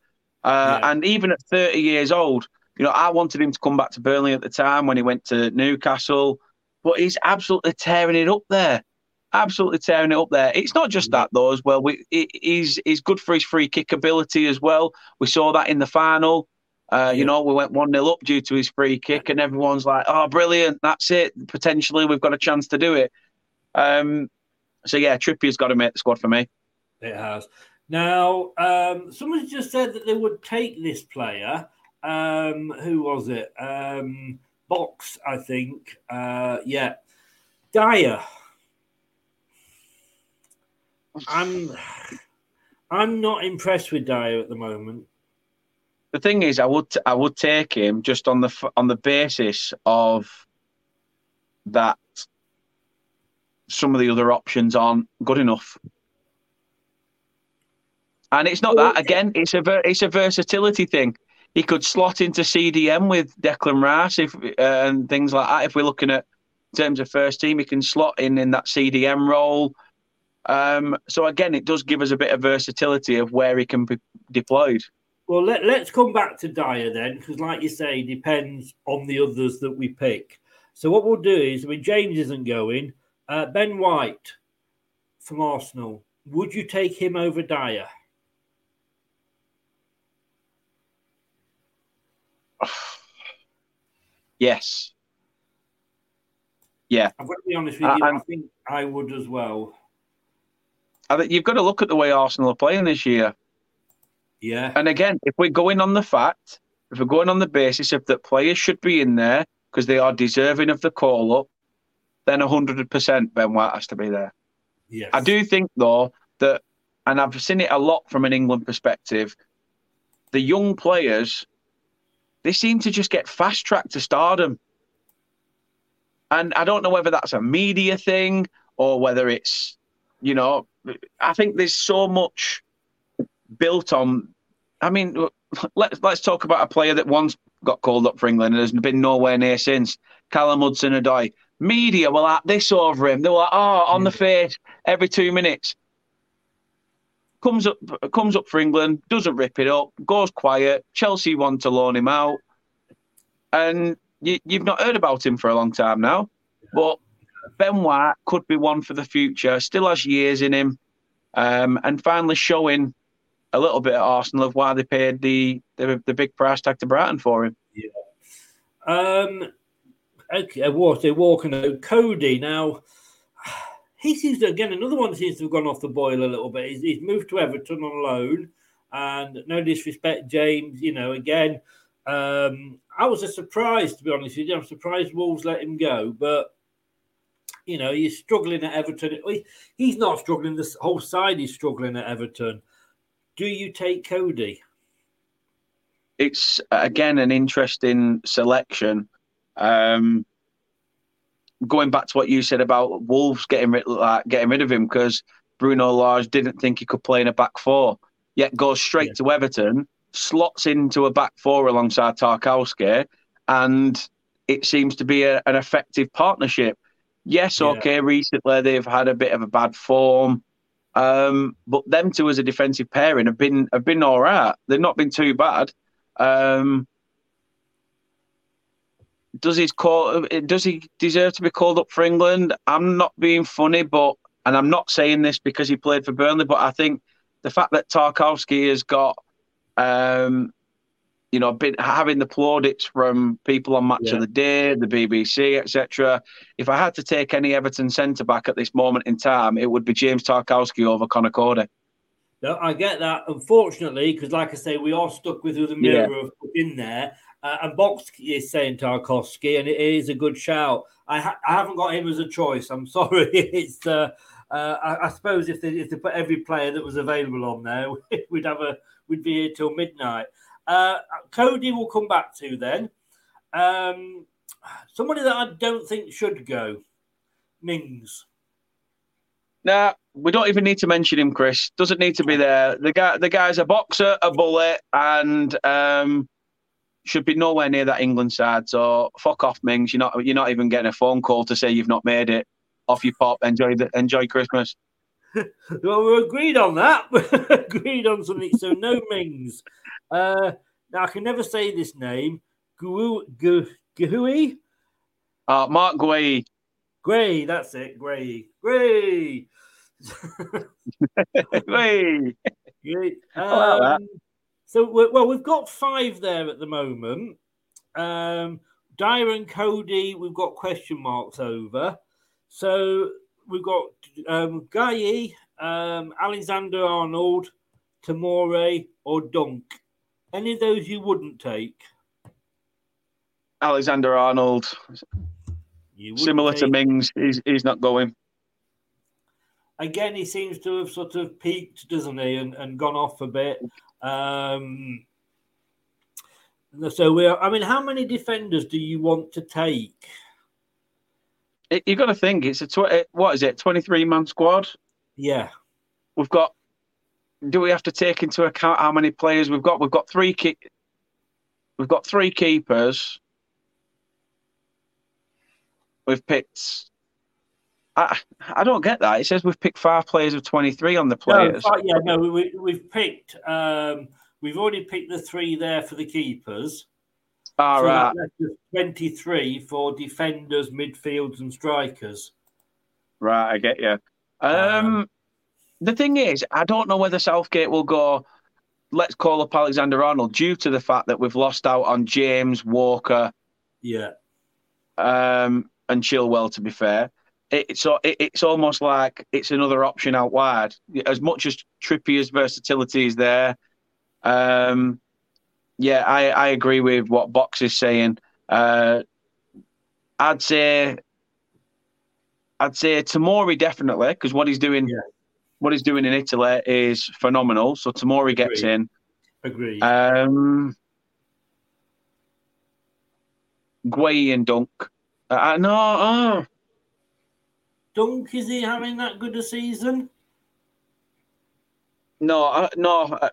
uh, and even at 30 years old, you know, I wanted him to come back to Burnley at the time when he went to Newcastle, but he's absolutely tearing it up there. Absolutely tearing it up there. It's not just that though, as well. We, he- he's he's good for his free kick ability as well. We saw that in the final. Uh, you know, we went 1 0 up due to his free kick, and everyone's like, oh, brilliant. That's it. Potentially, we've got a chance to do it. Um, so, yeah, Trippier's got to make the squad for me. It has. Now, um, somebody just said that they would take this player. Um, who was it? Um, Box, I think. Uh, yeah. Dier. I'm I'm not impressed with Dier at the moment. The thing is, I would I would take him just on the f- on the basis of that some of the other options aren't good enough. And it's not that again. It's a ver- it's a versatility thing. He could slot into CDM with Declan Rice if uh, and things like that. If we're looking at in terms of first team, he can slot in in that CDM role. Um, so again, it does give us a bit of versatility of where he can be deployed. Well, let, let's come back to Dier then, because, like you say, depends on the others that we pick. So, what we'll do is, I mean, James isn't going. Uh, ben White from Arsenal. Would you take him over Dier? Yes. Yeah. I've got to be honest with Uh, you. I I'm- think I would as well. I think you've got to look at the way Arsenal are playing this year. Yeah. And again, if we're going on the fact, if we're going on the basis of that players should be in there because they are deserving of the call up, then 100% Ben White has to be there. Yes. I do think, though, that, and I've seen it a lot from an England perspective, the young players, they seem to just get fast tracked to stardom. And I don't know whether that's a media thing or whether it's, you know, I think there's so much built on. I mean, let's let's talk about a player that once got called up for England and has been nowhere near since. Callum Hudson-Odoi. Media were like this over him. They were like, oh, on the hmm. face every two minutes. Comes up, comes up for England, doesn't rip it up, goes quiet. Chelsea want to loan him out, and you, you've not heard about him for a long time now. But Ben White could be one for the future. Still has years in him, um, and finally showing a little bit at Arsenal of why they paid the the, the big price tag to Brighton for him. Yeah. Um. Okay. Walking. Coady now. He seems to again another one seems to have gone off the boil a little bit. He's, he's moved to Everton on loan, and no disrespect, James. You know, again, um, I was a surprise to be honest with you. I'm surprised Wolves let him go, but you know he's struggling at Everton. He's not struggling. The whole side is struggling at Everton. Do you take Coady? It's again an interesting selection. Um, going back to what you said about Wolves getting rid like, getting rid of him because Bruno Lage didn't think he could play in a back four, yet goes straight to Everton, slots into a back four alongside Tarkowski, and it seems to be a, an effective partnership. Yes, Yeah. okay, recently they've had a bit of a bad form. Um, but them two as a defensive pairing have been have been all right. They've not been too bad. Um, does his call? Does he deserve to be called up for England? I'm not being funny, but and I'm not saying this because he played for Burnley, but I think the fact that Tarkowski has got, um, you know, been having the plaudits from people on Match Yeah. of the Day, the BBC, etc. If I had to take any Everton centre back at this moment in time, it would be James Tarkowski over Conor Coady. No, I get that. Unfortunately, because like I say, we are stuck with who the Yeah. mirror have put in there. Uh, and Box is saying Tarkowski, and it is a good shout. I, ha- I haven't got him as a choice. I'm sorry. It's uh, uh, I, I suppose if they if they put every player that was available on there, we'd have a we'd be here till midnight. Uh, Coady will come back to then. Um, somebody that I don't think should go, Mings. Nah, we don't even need to mention him, Chris. Doesn't need to be there. The guy, the guy's a boxer, a bullet, and um, should be nowhere near that England side. So fuck off, Mings. You're not, you're not even getting a phone call to say you've not made it. Off you pop. Enjoy the, enjoy Christmas. Well, we agreed on that. We agreed on something. So no Mings. Uh, now I can never say this name. Gu Gu Guhui Uh, Marc Guéhi. Gray. That's it. Gray. Gray. Hey. Great. I like that. Um, so we- well, we've got five there at the moment. Um, Dyer and Coady, we've got question marks over. So we've got um, Guy, um, Alexander Arnold, Tamore, or Dunk. Any of those you wouldn't take? Alexander Arnold, similar to Mings, he's, he's not going. again, he seems to have sort of peaked, doesn't he, and, and gone off a bit. Um, so we're. I mean, how many defenders do you want to take? It, you got to think it's a tw- what is it, twenty three man squad. Yeah, We've got. Do we have to take into account how many players we've got? We've got three. Keep, we've got three keepers. We've picked. I I don't get that. It says we've picked five players of twenty three on the players. No, yeah, no, we, we've picked. Um, we've already picked the three there for the keepers. All so right, Twenty-three for defenders, midfields, and strikers. right. I get you. Um, the thing is, I don't know whether Southgate will go. Let's call up Alexander Arnold due to the fact that we've lost out on James Walker Yeah, um, and Chilwell. To be fair, it's so it, it's almost like it's another option out wide. As much as Trippier's versatility is there, um, yeah, I, I agree with what Box is saying. Uh, I'd say I'd say Tomori definitely because what he's doing, Yeah. what he's doing in Italy is phenomenal. So Tomori gets Agreed. in. Agreed. Um, Guéhi and Dunk. Uh, no, oh, Dunk, is he having that good a season? no, I- no, uh,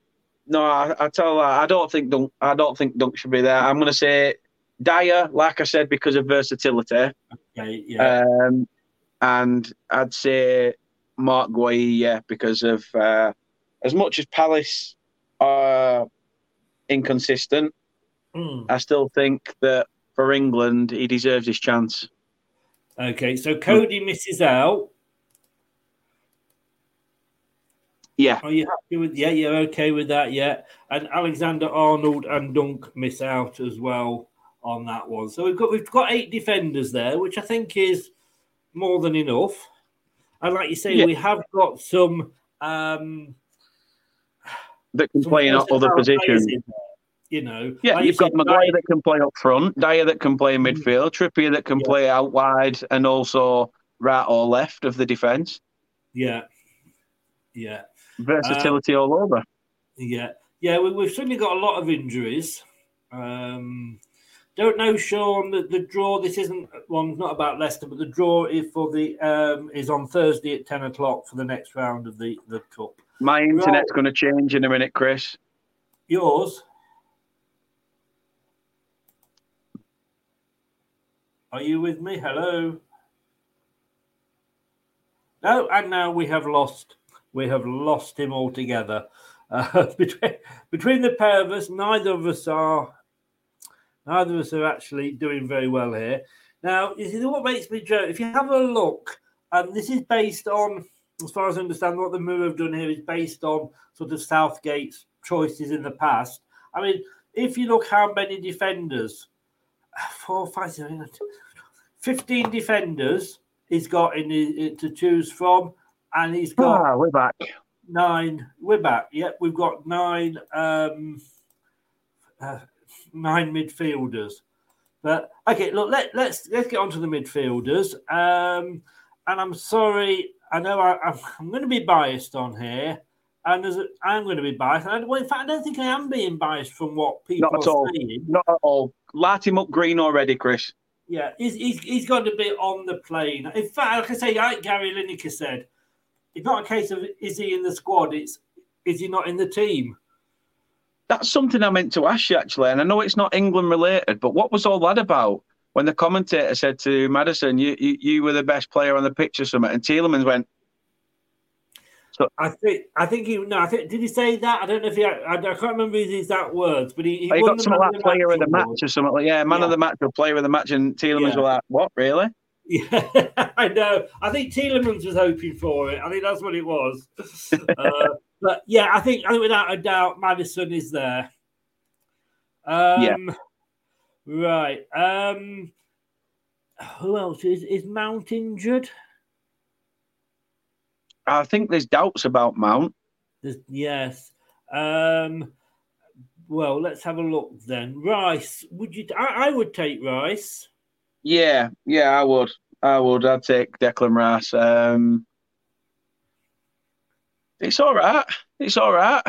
no. I, I tell I don't think Dunk. I don't think Dunk should be there. I'm going to say Dier, like I said, because of versatility. Okay, yeah. Um, and I'd say Marc Guéhi, yeah, because of uh, as much as Palace are inconsistent, Mm. I still think that for England he deserves his chance. Okay, so Coady misses out. Yeah, Are you happy with? Yeah, you're okay with that. Yeah, and Alexander Arnold and Dunk miss out as well on that one. So we've got we've got eight defenders there, which I think is more than enough. And like you say, Yeah. we have got some um, that can some play in other positions. You know, Yeah, Like you you've got said, Maguire that can play up front, Dier that can play in Mm. midfield, Trippier that can play out wide, and also right or left of the defence. Yeah, yeah. Versatility all over. Yeah, yeah, we, we've certainly got a lot of injuries. Um, don't know, Sean. The, the draw. This isn't one. Not about Leicester, but the draw is for the um, is on Thursday at ten o'clock for the next round of the the cup. My internet's going to change in a minute, Chris. Yours. Are you with me? Hello. No, and now we have lost. We have lost him altogether. Uh, between between the pair of us, neither of us are. Neither of us are actually doing very well here. Now, you see what makes me joke? If you have a look, and this is based on, as far as I understand, what the Mirror have done here is based on sort of Southgate's choices in the past. I mean, if you look how many defenders, four, five, seven, eight, 15 defenders he's got in his, to choose from, and he's got Ah, we're back. nine. We're back. Yep, we've got nine. Um, uh, nine midfielders. But okay, look, let, let's let's get on to the midfielders. Um, and I'm sorry, I know I, I'm, I'm going to be biased on here, and there's a, I'm going to be biased. And I, well, in fact, I don't think I am being biased from what people Not at are all. saying. Not at all. Light him up green already, Chris. Yeah, he's, he's, he's got to be on the plane. In fact, like I say, like Gary Lineker said, it's not a case of is he in the squad, it's is he not in the team? That's something I meant to ask you actually, and I know it's not England related, but what was all that about? When the commentator said to Maddison, "You you, you were the best player on the pitch" or something, and Tielemans went, So I think I think he no, I think did he say that? I don't know if he I, I can't remember his exact words, but he, he, won got man like player of the match or something like yeah, man of the match or player of the match," and Tielemans Yeah. were like, "What really?" Yeah, I know. I think Tielemans was hoping for it. I think that's what it was. uh, but yeah, I think I think without a doubt, Maddison is there. Um, Yeah. Right. Um, who else is is Mount injured? I think there's doubts about Mount. There's, yes. Um, well, let's have a look then. Rice, would you? I, I would take Rice. Yeah, yeah, I would. I would. I'd take Declan Rice. Um, it's all right. It's all right.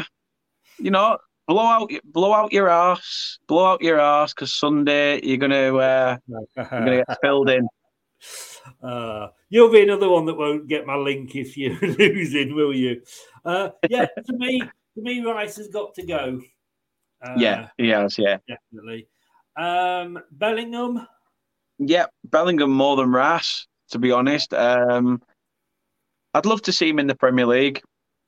You know, blow out, blow out your ass, blow out your ass, because Sunday you're gonna, uh, you're gonna get filled in. Uh, you'll be another one that won't get my link if you're losing, will you? Uh, yeah, to me, to me, Rice has got to go. Uh, yeah, he has. Yeah, definitely. Um, Bellingham, yeah. Bellingham more than Rice, to be honest. Um, I'd love to see him in the Premier League,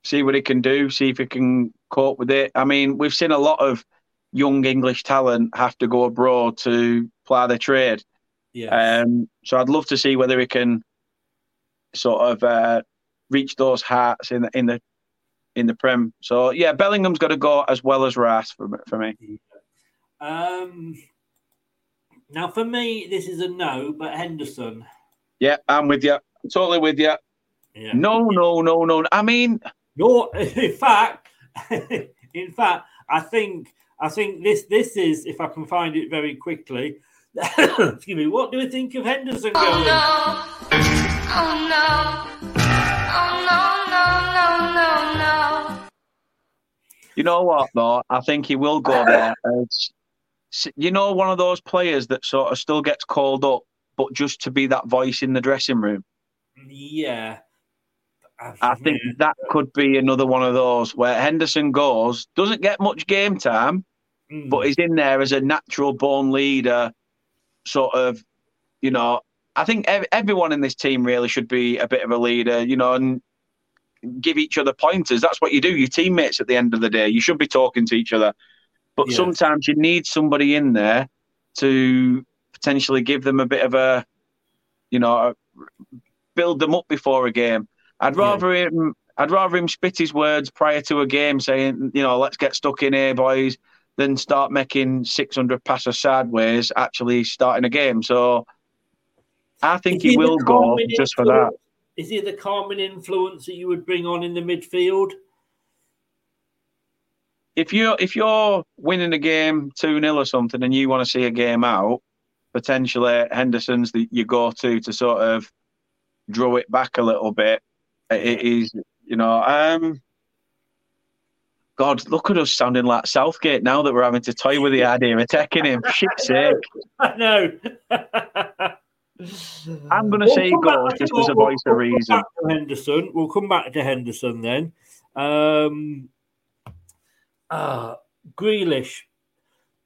see what he can do, see if he can cope with it. I mean, we've seen a lot of young English talent have to go abroad to ply their trade. yeah, Um, so I'd love to see whether he can sort of uh, reach those hearts in the in the in the Prem. So yeah, Bellingham's got to go as well as Rice for me- for me. Um, now for me, this is a no, but Henderson. Yeah, I'm with you. totally with you. Yeah. No, no, no, no. I mean, No, in fact, in fact, I think I think this this is if I can find it very quickly. excuse me. What do we think of Henderson oh, going? Oh no. Oh no, no, no, no, no. you know what though? I think he will go there. As, you know, one of those players that sort of still gets called up, but just to be that voice in the dressing room. Yeah. I think that could be another one of those where Henderson goes, doesn't get much game time, Mm. but he's in there as a natural born leader, sort of, you know. I think ev- everyone in this team really should be a bit of a leader, you know, and give each other pointers. That's what you do. Your teammates at the end of the day, you should be talking to each other. But Yeah. sometimes you need somebody in there to potentially give them a bit of a, you know, build them up before a game. I'd Yeah. rather him. I'd rather him spit his words prior to a game, saying, you know, let's get stuck in here, boys, than start making 600 passes sideways, actually starting a game. So I think Is he will go just for that. Is he the calming influence that you would bring on in the midfield? If you're if you're winning a game two 0 or something, and you want to see a game out, potentially Henderson's the you go to to sort of draw it back a little bit. It is, you know, um, God, look at us sounding like Southgate now that we're having to toy with the idea of taking him. Shit's sake. I know. I'm going to We'll say he come back- goes just as a voice we'll of reason. Henderson. We'll come back to Henderson then. Um, uh, Grealish.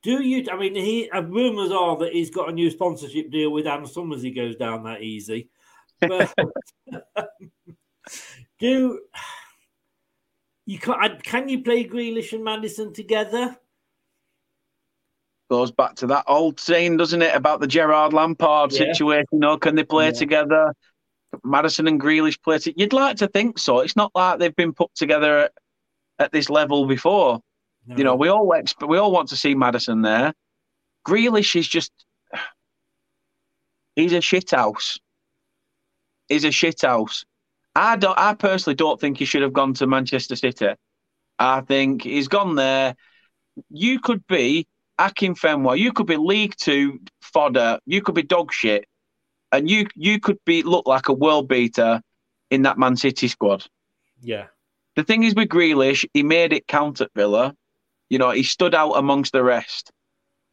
Do you? I mean, he. Uh, rumors are that he's got a new sponsorship deal with Ann Summers. He goes down that easy. But do you can can you play Grealish and Maddison together? Goes back to that old saying, doesn't it, about the Gerrard Lampard Yeah. situation? You know, can they play Yeah. together? Maddison and Grealish play together. You'd like to think so. It's not like they've been put together at, at this level before. You know, we all exp- we all want to see Maddison there. Grealish is just he's a shithouse. He's a shithouse. I don't. I personally don't think he should have gone to Manchester City. I think he's gone there. You could be Akinfenwa. You could be League Two fodder. You could be dog shit, and you you could be look like a world beater in that Man City squad. Yeah. The thing is with Grealish, he made it count at Villa. You know, he stood out amongst the rest.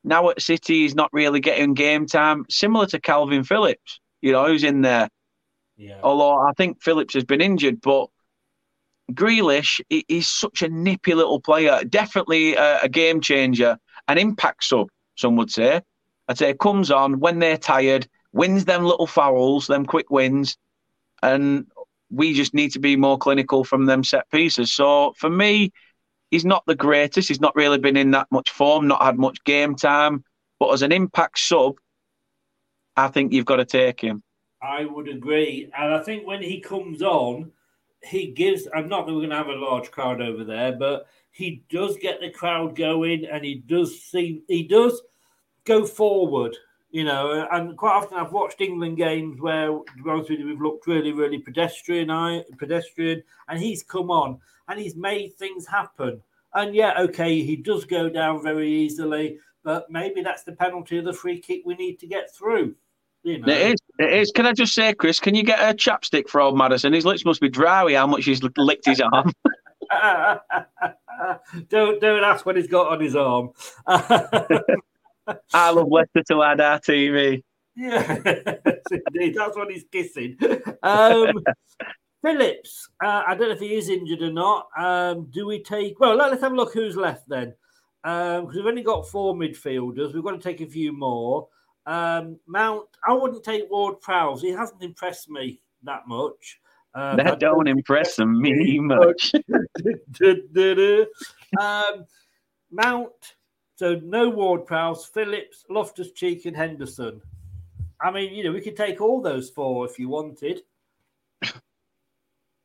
Now at City, he's not really getting game time, similar to Calvin Phillips, you know, who's in there. Yeah. Although I think Phillips has been injured, but Grealish, he- he's such a nippy little player. Definitely a, a game changer, an impact sub, some would say. I'd say comes on when they're tired, wins them little fouls, them quick wins, and we just need to be more clinical from them set pieces. So for me, he's not the greatest. He's not really been in that much form, not had much game time. But as an impact sub, I think you've got to take him. I would agree. And I think when he comes on, he gives, I'm not that we're going to have a large crowd over there, but he does get the crowd going and he does seem, he does go forward, you know. And quite often I've watched England games where, to be honest with you, we've looked really, really pedestrian, pedestrian, and he's come on and he's made things happen. And yeah, okay, he does go down very easily, but maybe that's the penalty of the free kick we need to get through. You know. It is. It is. Can I just say, Chris, can you get a chapstick for old Maddison? His lips must be dry. How much he's licked his arm. don't don't ask what he's got on his arm. I love Leicester till I die TV. yeah, indeed, that's what he's kissing. Um, Phillips, uh, I don't know if he is injured or not. Um, do we take? Well, let, us have a look who's left then, because we've only got four midfielders. We've got to take a few more. Um, Mount, I wouldn't take Ward Prowse. He hasn't impressed me that much. Um, I That don't impress me much. um, Mount, so no Ward Prowse, Phillips, Loftus Cheek, and Henderson. I mean, you know, we could take all those four if you wanted.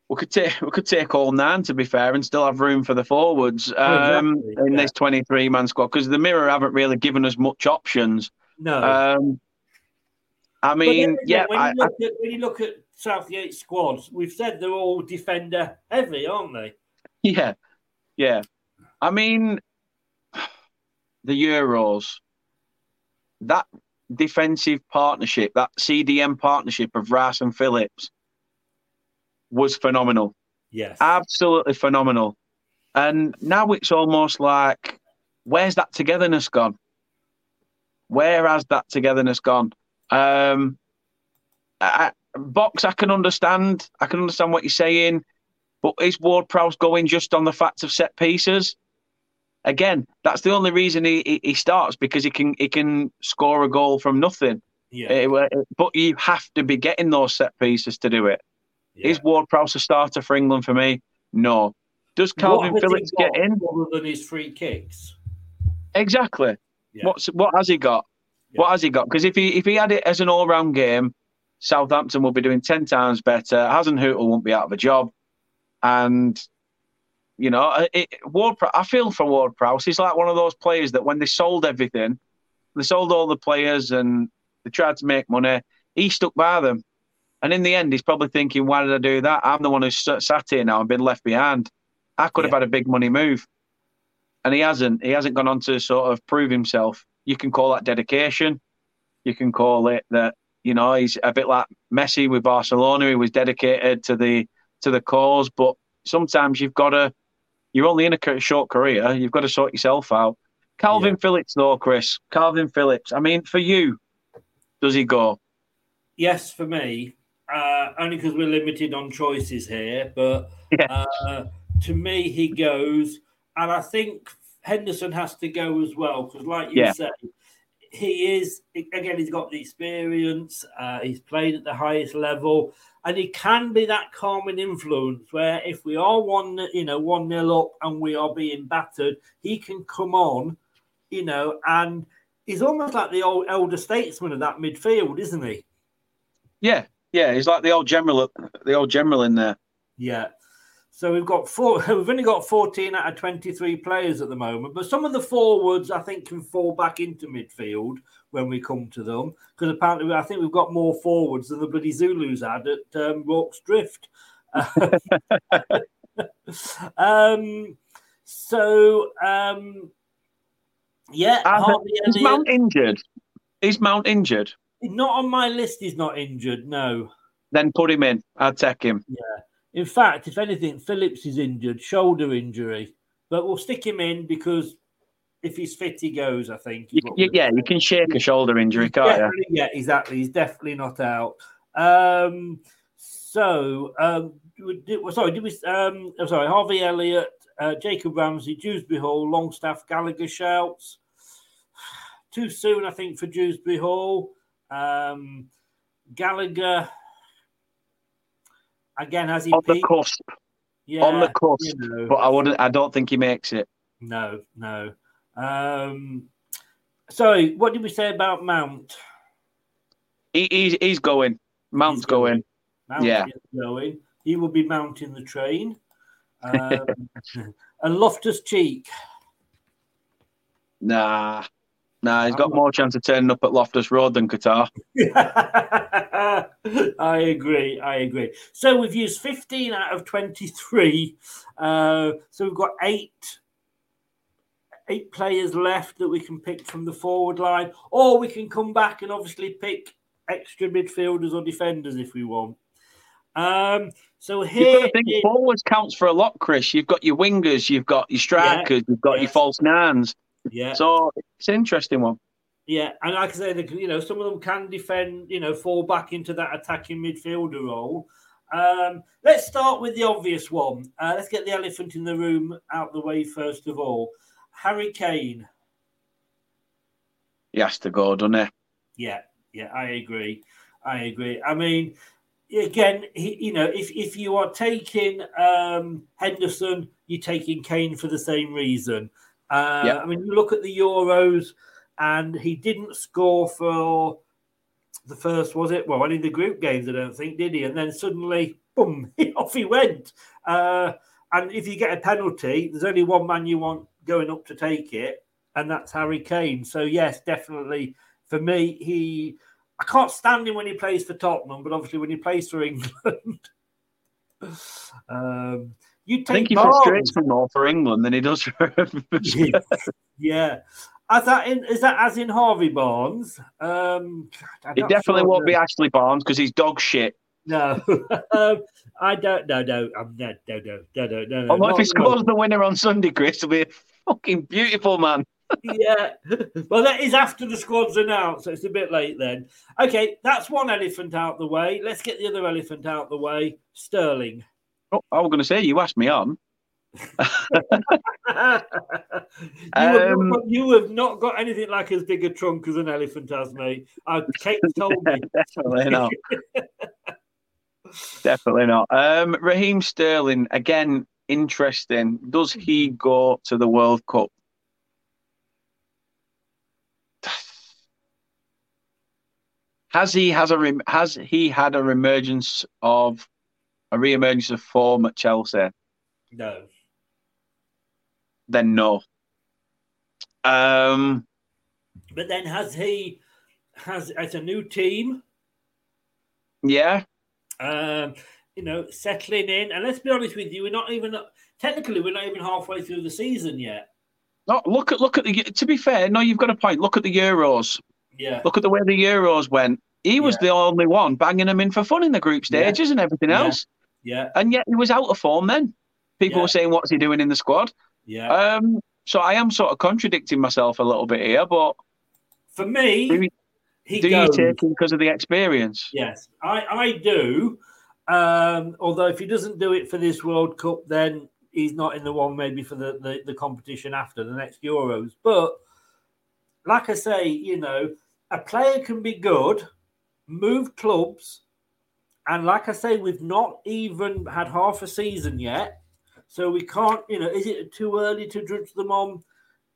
We could take we could take all nine to be fair, and still have room for the forwards um, Exactly, in yeah. this twenty-three man squad because the Mirror haven't really given us much options. No. Um, I mean, then, yeah, when, I, you look at, when you look at Southgate squads, we've said they're all defender heavy, aren't they? Yeah, yeah. I mean, the Euros, that defensive partnership, that CDM partnership of Rice and Phillips was phenomenal. Yes. Absolutely phenomenal. And now it's almost like, where's that togetherness gone? Where has that togetherness gone? Um, I, Box, I can understand. I can understand what you're saying, but is Ward Prowse going just on the fact of set pieces? Again, that's the only reason he, he, starts because he can he can score a goal from nothing. Yeah. Uh, but you have to be getting those set pieces to do it. Is Ward Prowse a starter for England for me? No. Does Calvin What has he Phillips get in? Other than his free kicks. Exactly. Yeah. What's what has he got? What has he got? Because if he if he had it as an all round game, Southampton will be doing ten times better. Hasenhüttl won't be out of a job, and you know uh, it, Ward. I feel for Ward Prowse. He's like one of those players that when they sold everything, they sold all the players and they tried to make money. He stuck by them, and in the end, he's probably thinking, "Why did I do that? I'm the one who's sat here now and been left behind. I could have had a big money move." and he hasn't. He hasn't gone on to sort of prove himself. You can call that dedication. You can call it that. You know, he's a bit like Messi with Barcelona. He was dedicated to the to the cause, but sometimes you've got to. You're only in a short career. You've got to sort yourself out. Calvin Phillips, though, Chris. Calvin Phillips. I mean, for you, does he go? Yes, for me, uh, only because we're limited on choices here. But uh, to me, he goes, and I think Henderson has to go as well because, like you Yeah. say, he is again. He's got the experience. Uh, he's played at the highest level, and he can be that calming influence. Where if we are one, you know, one nil up and we are being battered, he can come on, you know, and he's almost like the old elder statesman of that midfield, isn't he? Yeah, yeah. He's like the old general, the old general in there. Yeah. So we've got four. We've only got fourteen out of twenty-three players at the moment, but some of the forwards I think can fall back into midfield when we come to them because apparently I think we've got more forwards than the bloody Zulus had at um, Rorke's Drift. um, so um, yeah, Harvey Is Mount injured? Is Mount injured? Not on my list. He's not injured. No. Then put him in. I'd take him. Yeah. In fact, if anything, Phillips is injured, shoulder injury. But we'll stick him in because if he's fit, he goes, I think. You, you- yeah, you can shake a shoulder injury, can't you? Yeah, exactly. He's definitely not out. Um, so, um, did, sorry, did we? Um, I'm sorry, Harvey Elliott, uh, Jacob Ramsey, Dewsbury Hall, Longstaff, Gallagher shouts. Too soon, I think, for Dewsbury Hall. Um, Gallagher, again, has he On the cusp. Yeah, on the cusp. you know. But I wouldn't. I don't think he makes it. No, no. Um, sorry, what did we say about Mount? He, he's he's going. Mount's going. Mount Yeah. going. He will be mounting the train. Um, and Loftus Cheek. Nah, nah. He's got more chance of turning up at Loftus Road than Qatar. I agree. I agree. So we've used 15 out of 23. Uh, so we've got eight eight players left that we can pick from the forward line, or we can come back and obviously pick extra midfielders or defenders if we want. Um, so here got think is- forwards counts for a lot, Chris. You've got your wingers, you've got your strikers, you've got your false nines. Yeah. So it's an interesting one. Yeah, and like I say, you know, some of them can defend, you know, fall back into that attacking midfielder role. Um, let's start with the obvious one. Uh, let's get the elephant in the room out the way first of all. Harry Kane. He has to go, doesn't he? Yeah, yeah, I agree. I agree. I mean, again, he, you know, if if you are taking um, Henderson, you're taking Kane for the same reason. Uh, Yeah. I mean, you look at the Euros, and he didn't score for the first, was it? Well, only the group games, I don't think, did he? And then suddenly, boom, off he went. Uh, and if you get a penalty, there's only one man you want going up to take it, and that's Harry Kane. So yes, definitely for me, he I can't stand him when he plays for Tottenham, but obviously when he plays for England, um, you take I think he frustrates me more for England than he does for. yeah. yeah. As that in, is that as in Harvey Barnes? Um, It definitely sure won't the- be Ashley Barnes because he's dog shit. No, um, I don't. No, no, I'm no, no, no, no, no, no. Although if he scores the winner on Sunday, Chris, will be a fucking beautiful man. yeah. Well, that is after the squad's announced, so it's a bit late then. Okay, that's one elephant out the way. Let's get the other elephant out the way. Sterling. Oh, I was going to say, you asked me on. you, have Um, not got, you have not got anything like as big a trunk as an elephant has, mate. Uh, Kate told me. Definitely not. Definitely not. Um, Raheem Sterling, again, interesting. Does he go to the World Cup? Has he has a has he had a reemergence of a re-emergence of form at Chelsea? no. Then no. Um, But then has he has as a new team, yeah, um, you know, settling in. And let's be honest with you, we're not even technically we're not even halfway through the season yet. no. Look at look at the. To be fair, no, you've got a point. Look at the Euros. Yeah. Look at the way the Euros went. He was the only one banging them in for fun in the group Yeah. stages and everything else. Yeah. And yet he was out of form then. People Yeah. were saying, what's he doing in the squad? Yeah. Um, so I am sort of contradicting myself a little bit here, but For me, do, he do you goes. take him because of the experience? Yes, I, I do. Um, although if he doesn't do it for this World Cup, then he's not in the one maybe for the, the, the competition after the next Euros. But like I say, you know, a player can be good, move clubs, and like I say, we've not even had half a season yet. So we can't, you know, is it too early to judge them on,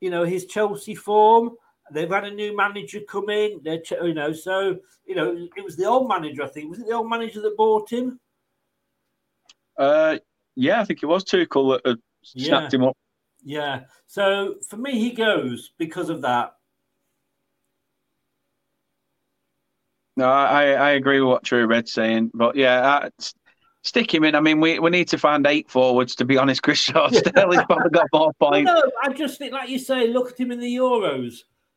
you know, his Chelsea form? They've had a new manager come in. They're, ch- you know, so you know, it was the old manager. I think was it the old manager that bought him? Uh, yeah, I think it was Tuchel that had snapped Yeah. him up. Yeah. So for me, he goes because of that. No, I, I agree with what True Red's saying, but yeah, s- stick him in. I mean, we, we need to find eight forwards. To be honest, Chris Shaw Sterling's probably got more points. no, I just think, like you say, look at him in the Euros.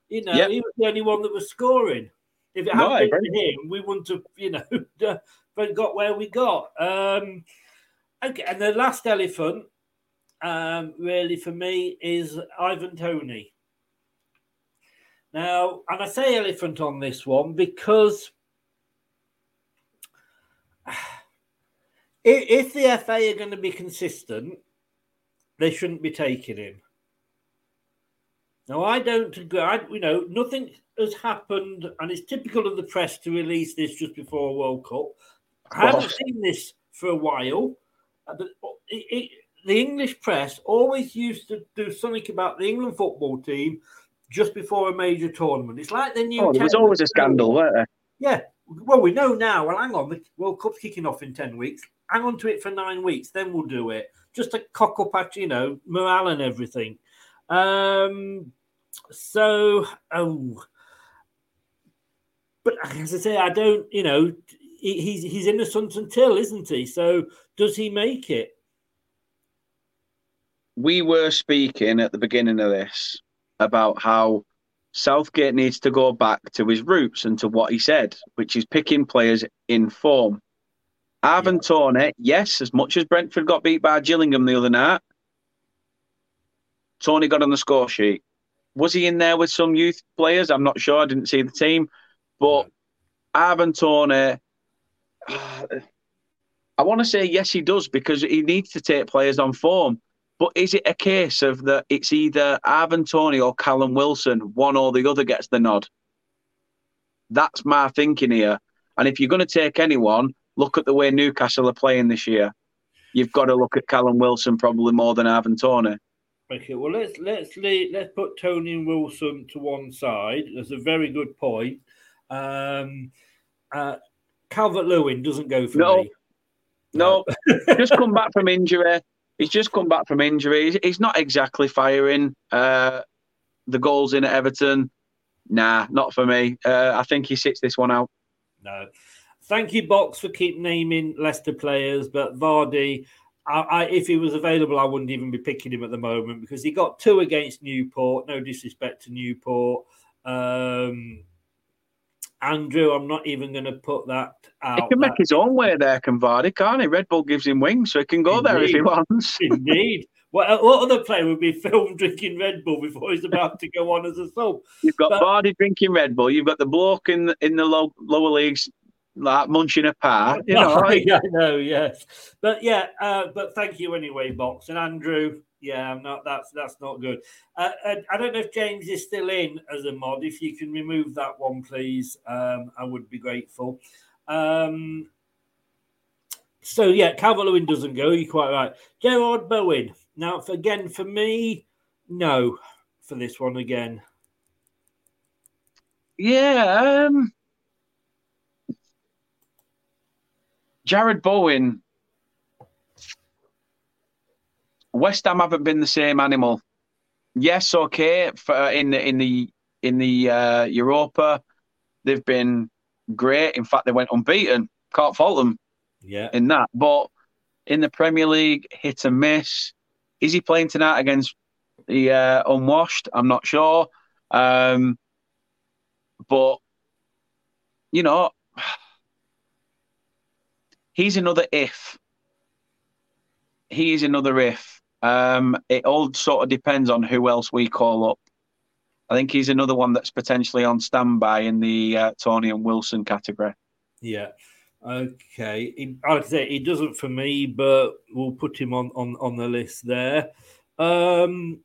You know, Yep. he was the only one that was scoring. If it No, I hadn't been him, we wouldn't have, you know, got where we got. Um, okay, and the last elephant, um, really for me, is Ivan Toney. Now, and I say elephant on this one because if, the FA are going to be consistent, they shouldn't be taking him. Now, I don't agree. I, you know, nothing has happened, and it's typical of the press to release this just before a World Cup. I haven't seen this for a while, uh, but it, it, the English press always used to do something about the England football team just before a major tournament. It's like the new. Oh, there was always a scandal, weren't there? yeah. Well, we know now. Well, hang on. The World Cup's kicking off in 10 weeks. Hang on to it for nine weeks. Then we'll do it. Just to cock up at, you know, morale and everything. Um, so, oh. But as I say, I don't, you know, he- he's, he's innocent until, isn't he? So does he make it? we were speaking at the beginning of this about how Southgate needs to go back to his roots and to what he said, which is picking players in form. Ivan Toney, yes, as much as Brentford got beat by Gillingham the other night, Toney got on the score sheet. Was he in there with some youth players? I'm not sure. I didn't see the team. But Ivan Toney, uh, I want to say yes, he does because he needs to take players on form. But is it a case of that it's either Ivan Toney or Callum Wilson, one or the other gets the nod? That's my thinking here. And if you're going to take anyone, look at the way Newcastle are playing this year. You've got to look at Callum Wilson probably more than Ivan Toney. Okay, well let's let's leave, let's put Toney and Wilson to one side. That's a very good point. Um, uh, Calvert Lewin doesn't go for No. me. No, just come back from injury. He's just come back from injury. He's, not exactly firing uh, the goals in at Everton. Nah, not for me. Uh, I think he sits this one out. No. Thank you, Box, for keep naming Leicester players, but Vardy, I, I, if he was available, I wouldn't even be picking him at the moment because he got two against Newport. No disrespect to Newport. Um, Andrew, I'm not even going to put that out. He can make his own way there, can Vardy, can't he? Red Bull gives him wings, so he can go there if he wants. Indeed. What, what other player would be filmed drinking Red Bull before he's about to go on as a sub? You've got But- Vardy drinking Red Bull. You've got the bloke in the, in the low, lower leagues like munching a pie. You know, yeah, I know, yes, but yeah, uh, but thank you anyway, Box and Andrew. Yeah, I'm not. That's that's not good. Uh, and I don't know if James is still in as a mod. If you can remove that one, please, um, I would be grateful. Um, so yeah, Calvert Lewin doesn't go. You're quite right. Jarrod Bowen. Now, for, again, for me, no, for this one again. Yeah. Um, Jarrod Bowen. West Ham haven't been the same animal. Yes, okay. For in the in the in the uh, Europa, they've been great. In fact, they went unbeaten. Can't fault them Yeah, in that. But in the Premier League, hit and miss. Is he playing tonight against the uh, unwashed? I'm not sure. Um, but you know, he's another if. He is another if. Um, it all sort of depends on who else we call up. I think he's another one that's potentially on standby in the uh, Toney and Wilson category. Yeah. Okay. He, I'd say he doesn't for me, but we'll put him on on on the list there. Um,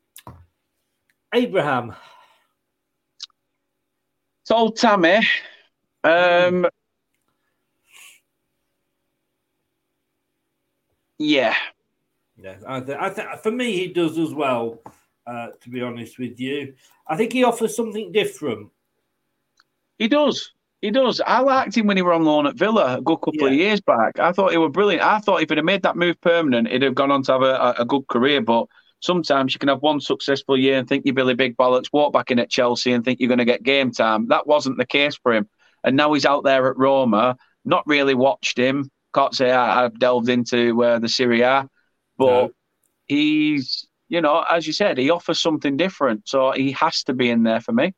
Abraham. It's old Tammy. Um, yeah, Yeah, I, th- I th- for me he does as well. Uh, to be honest with you, I think he offers something different. he does. He does. I liked him when he were on loan at Villa a good couple of years back. I thought he was brilliant. I thought if he'd have made that move permanent, he'd have gone on to have a, a, good career. But sometimes you can have one successful year and think you're Billy Big Bollocks, walk back in at Chelsea and think you're going to get game time. That wasn't the case for him. And now he's out there at Roma. Not really watched him. Can't say I, I've delved into uh, the Serie A, but No. he's, you know, as you said, he offers something different. So he has to be in there for me.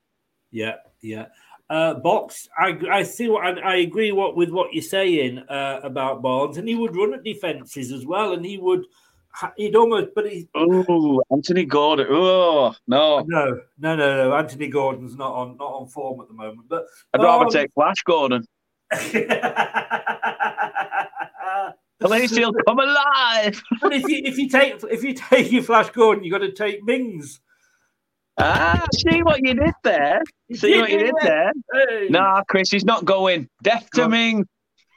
Yeah, yeah. Uh, Box, I, I see what I, I agree what with what you're saying uh, about Barnes, and he would run at defenses as well, and he would he'd almost, but he Oh, Anthony Gordon. Oh, no. no, no, no, no. Anthony Gordon's not on not on form at the moment, but I'd rather Barnes- take Flash Gordon. He'll come alive. But if you if you take if you take your Flash Gordon, you got to take Mings. Ah, see what you did there. See what you did there. Hey. Nah, Chris, he's not going. Death to Ming.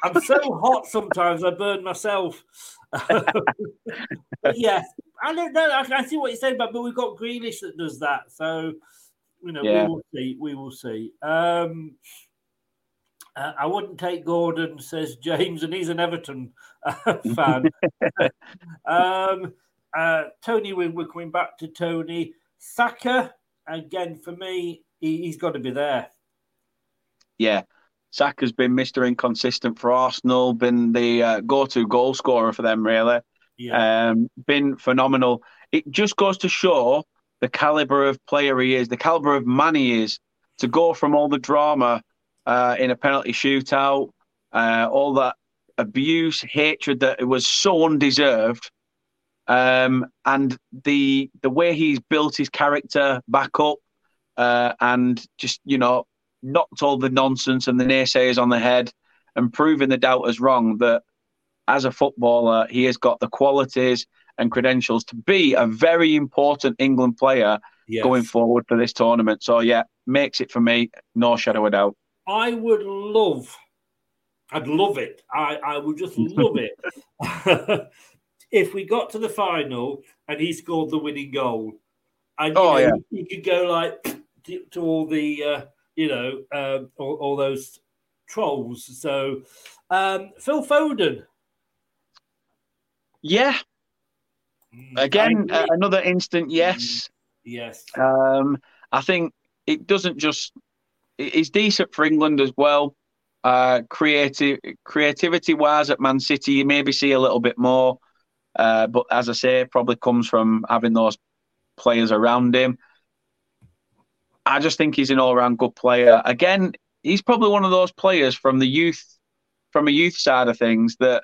I'm so hot sometimes I burn myself. Yeah, I don't know. I, I see what you're saying, but, but we've got Grealish that does that. So, you know, Yeah. we will see. We will see. Um, uh, I wouldn't take Gordon, says James, and he's an Everton uh, fan. um, uh, Tony, we- we're coming back to Tony. Saka, again, for me, he, he's got to be there. Yeah. Saka's been Mr. Inconsistent for Arsenal, been the uh, go to goal scorer for them, really. Yeah. Um, been phenomenal. It just goes to show the caliber of player he is, the caliber of man he is, to go from all the drama uh, in a penalty shootout, uh, all that abuse, hatred that was so undeserved, um, and the the way he's built his character back up, uh, and just you know knocked all the nonsense and the naysayers on the head, and proving the doubters wrong that as a footballer, he has got the qualities and credentials to be a very important England player Yes. going forward for this tournament. So, yeah, makes it for me, no shadow of doubt. I would love, I'd love it. I, I would just love it if we got to the final and he scored the winning goal. And you Oh, know, yeah. you could go like to, to all the, uh, you know, um, all, all those trolls. So, um, Phil Foden. Yeah, Mm, again, uh, another instant yes. yes. Um, I think it doesn't just he's decent for England as well. Uh, creative, creativity wise at Man City, you maybe see a little bit more. Uh, but as I say, probably comes from having those players around him. I just think he's an all-round good player. Again, he's probably one of those players from the youth, from a youth side of things that,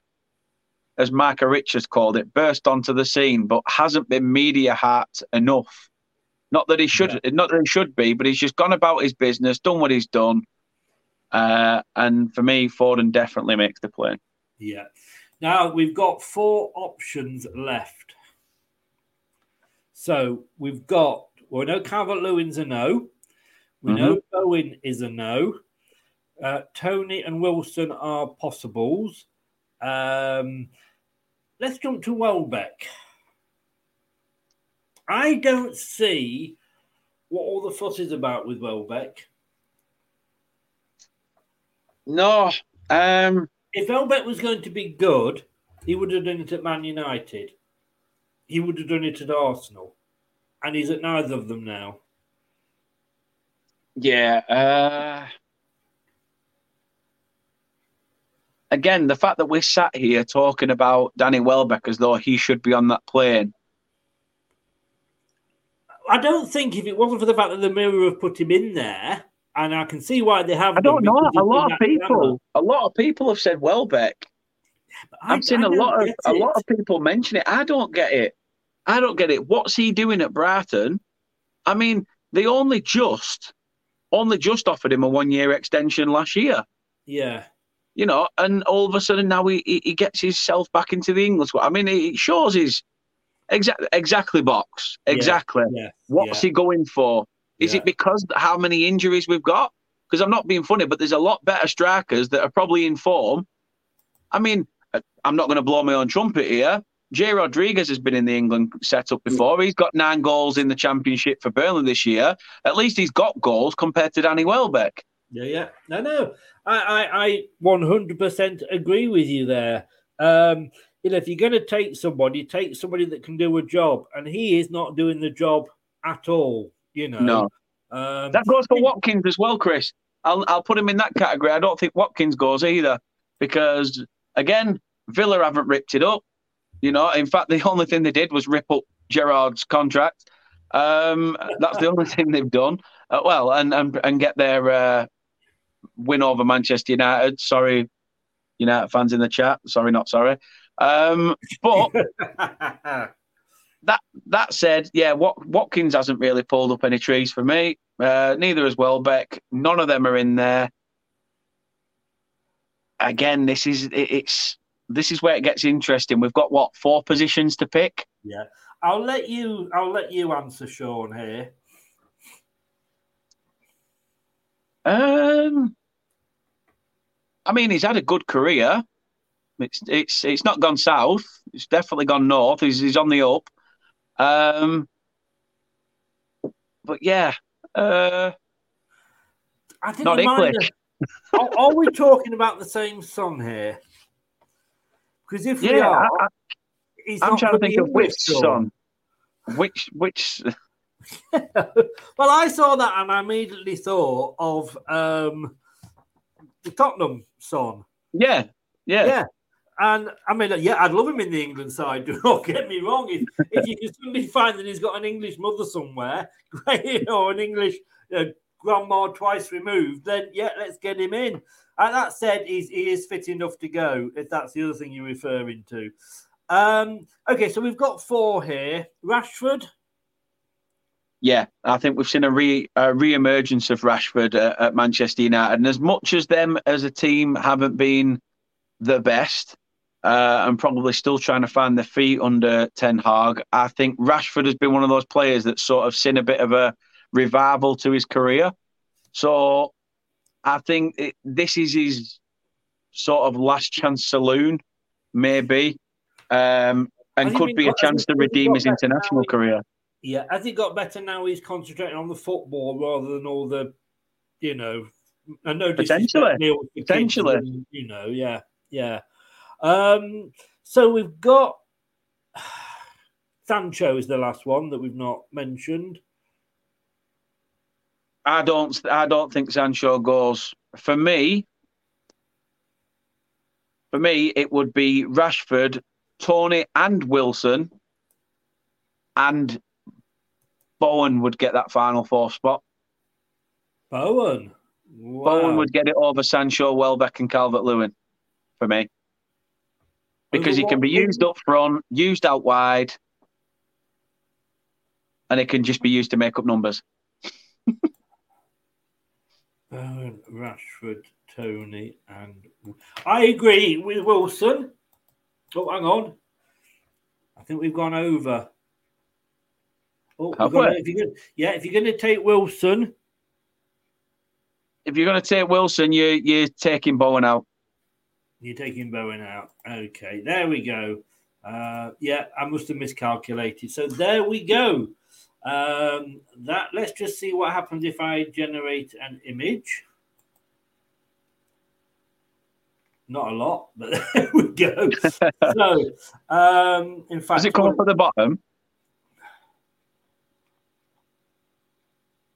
as Micah Richards called it, burst onto the scene, but hasn't been media heart enough. Not that he should, yeah. not that he should be, but he's just gone about his business, done what he's done, uh, and for me, Foden definitely makes the play. Yeah. Now we've got four options left. So we've got, well, we know Calvert Lewin's a no. We mm-hmm. know Bowen is a no. Uh, Toney and Wilson are possibles. Um, let's jump to Welbeck. I don't see what all the fuss is about with Welbeck. No. Um, if Welbeck was going to be good, he would have done it at Man United. He would have done it at Arsenal. And he's at neither of them now. Yeah. Uh... Again, the fact that we're sat here talking about Danny Welbeck as though he should be on that plane. I don't think if it wasn't for the fact that the Mirror have put him in there, and I can see why they have. I don't know. A lot of people, channel. a lot of people have said Welbeck. I, I've seen I a lot of it. a lot of people mention it. I don't get it. I don't get it. What's he doing at Brighton? I mean, they only just, only just offered him a one-year extension last year. Yeah. You know, and all of a sudden now he, he gets himself back into the English. I mean, it shows his exactly exactly box exactly. Yeah. Yeah. What's yeah. he going for? Is it because how many injuries we've got? Because I'm not being funny, but there's a lot better strikers that are probably in form. I mean, I'm not going to blow my own trumpet here. Jay Rodriguez has been in the England setup before. He's got nine goals in the championship for Burnley this year. At least he's got goals compared to Danny Welbeck. Yeah, yeah. No, no. I, I, I 100% agree with you there. Um, you know, if you're going to take somebody, take somebody that can do a job, and he is not doing the job at all. You know, no. Um, that goes for Watkins as well, Chris. I'll I'll put him in that category. I don't think Watkins goes either because again, Villa haven't ripped it up. You know, in fact, the only thing they did was rip up Gerrard's contract. Um, that's the only thing they've done. Uh, well, and and and get their uh, win over Manchester United. Sorry, United fans in the chat. Sorry, not sorry. Um, but that that said, yeah, Watkins hasn't really pulled up any trees for me. Uh, neither has Welbeck. None of them are in there. Again, this is it, it's this is where it gets interesting. We've got what four positions to pick. Yeah, I'll let you. I'll let you answer, Sean. Here. Um, I mean, he's had a good career. It's it's it's not gone south. It's definitely gone north. He's he's on the up. Um, but yeah, uh, I didn't not English. are, are, we talking about the same song here? Because if yeah, we are, I, am trying to think of which song. song. Which which. well, I saw that and I immediately thought of um, the Tottenham song. Yeah, yeah, yeah. And I mean, yeah, I'd love him in the England side. Do not get me wrong. If, if you can suddenly find that he's got an English mother somewhere, or an English uh, grandma twice removed, then yeah, let's get him in. And that said, he's, he is fit enough to go, if that's the other thing you're referring to. Um, okay, so we've got four here. Rashford. Yeah, I think we've seen a re a re-emergence of Rashford uh, at Manchester United, and as much as them as a team haven't been the best, uh, and probably still trying to find their feet under Ten Hag. I think Rashford has been one of those players that sort of seen a bit of a revival to his career. So I think it, this is his sort of last chance saloon, maybe, um, and could be a chance to redeem his international career. Yeah, has he got better now? He's concentrating on the football rather than all the, you know, I know potentially, potentially, you know, yeah, yeah. Um, so we've got Sancho is the last one that we've not mentioned. I don't. I don't think Sancho goes. For me, for me, it would be Rashford, Toney, and Wilson, and Bowen would get that final four spot. Bowen. Bowen would get it over Sancho, Welbeck, and Calvert Lewin for me. Because he can be used up front, used out wide, and it can just be used to make up numbers. Bowen, Rashford, Toney, and I agree with Wilson. Oh, hang on. I think we've gone over. Oh, gone- if you're gonna, yeah, if you're going to take Wilson, If you're going to take Wilson, you you're taking Bowen out. You're taking Bowen out. Okay, there we go. Uh, yeah, I must have miscalculated. So there we go. Um, that let's just see what happens if I generate an image. Not a lot, but there we go. so, um, in fact, Does it come up at the bottom?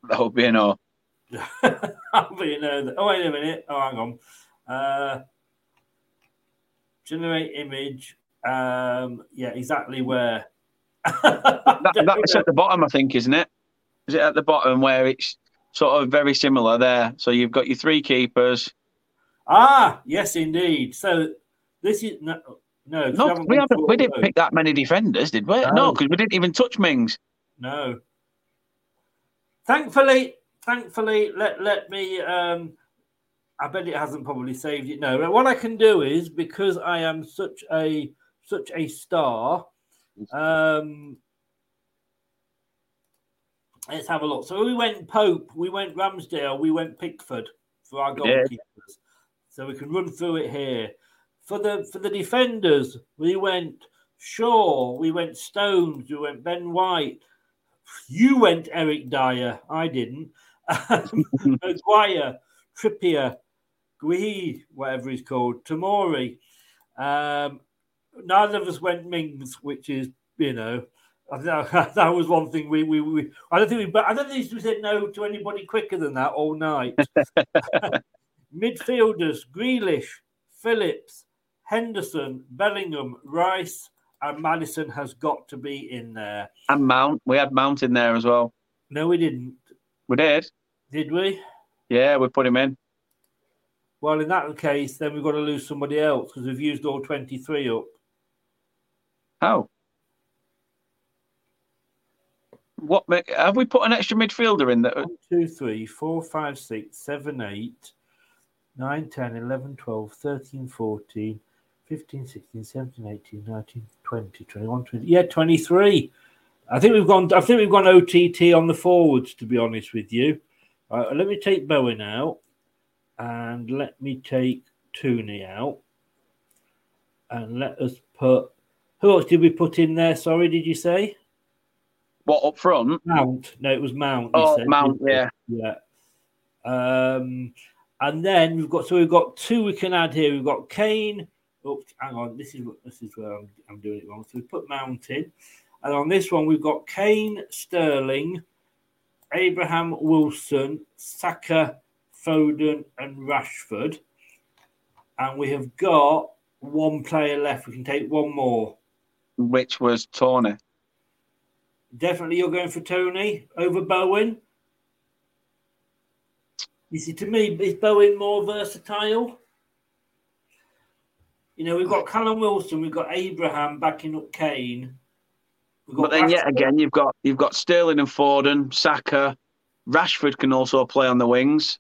That would be a no. I'll be in there. Oh, wait a minute. Oh, hang on. Uh, generate image. Um, yeah, exactly where. That, that's at the bottom, I think, isn't it? Is it at the bottom where it's sort of very similar there? So you've got your three keepers. Ah, yes, indeed. So this is no, no, 'cause No, haven't we haven't. We didn't those. pick that many defenders, did we? No. No, because we didn't even touch Mings. No. Thankfully, thankfully, let let me. Um, I bet it hasn't probably saved it. No, what I can do is because I am such a such a star. Um, let's have a look. So we went Pope, we went Ramsdale, we went Pickford for our goalkeepers. So we can run through it here. For the for the defenders, we went Shaw, we went Stones, we went Ben White. You went Eric Dier. I didn't. Maguire, Trippier, Guéhi, whatever he's called, Tomori. Um, neither of us went Mings, which is you know, I think that, that was one thing we, we we I don't think we but I don't think we said no to anybody quicker than that all night. Midfielders: Grealish, Phillips, Henderson, Bellingham, Rice, and Maddison has got to be in there. And Mount. We had Mount in there as well. No, we didn't. We did. Did we? Yeah, we put him in. Well, in that case, then we've got to lose somebody else because we've used all 23 up. How? What have we put an extra midfielder in there? One, two, three, four, five, six, seven, eight, nine, 10, 11, 12, 13, 14, 15, 16, 17, 18, 19, 20, 21, 20. Yeah, 23. I think we've gone. I think we've gone OTT on the forwards. To be honest with you, uh, let me take Bowen out, and let me take Toney out, and let us put. Who else did we put in there? Sorry, did you say What up front? Mount? No, it was Mount. Oh, said, Mount, yeah. yeah. Um, and then we've got so we've got two we can add here. We've got Kane. Oh, hang on. This is this is where I'm, I'm doing it wrong. So we put Mount in, and on this one we've got Kane, Sterling, Abraham Wilson, Saka, Foden, and Rashford, and we have got one player left. We can take one more. Which was Toney. Definitely, you're going for Toney over Bowen. You see, to me, is Bowen more versatile? You know, we've got Callum Wilson, we've got Abraham backing up Kane. We've got But then yet again, you've got you've got Sterling and Foden, Saka, Rashford can also play on the wings.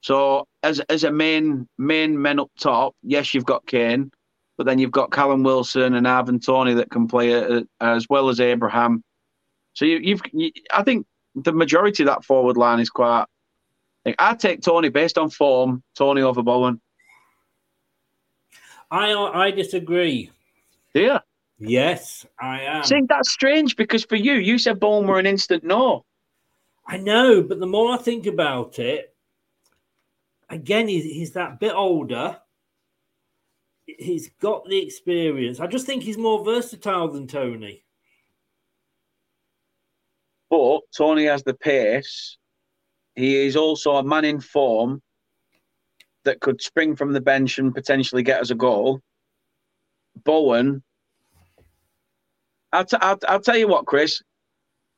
So as as a main main men up top, yes, you've got Kane, but then you've got Callum Wilson and Ivan Toney that can play uh, as well as Abraham. So you, you've you, I think the majority of that forward line is quite. Like, I take Toney based on form. Toney over Bowen. I I disagree. You? Yes, I am. See, that's strange because for you, you said Bowen were an instant no. I know, but the more I think about it, again, he's, he's that bit older. He's got the experience. I just think he's more versatile than Toney. But Toney has the pace. he is also a man in form that could spring from the bench and potentially get us a goal. Bowen, I'll, t- I'll, I'll tell you what, Chris.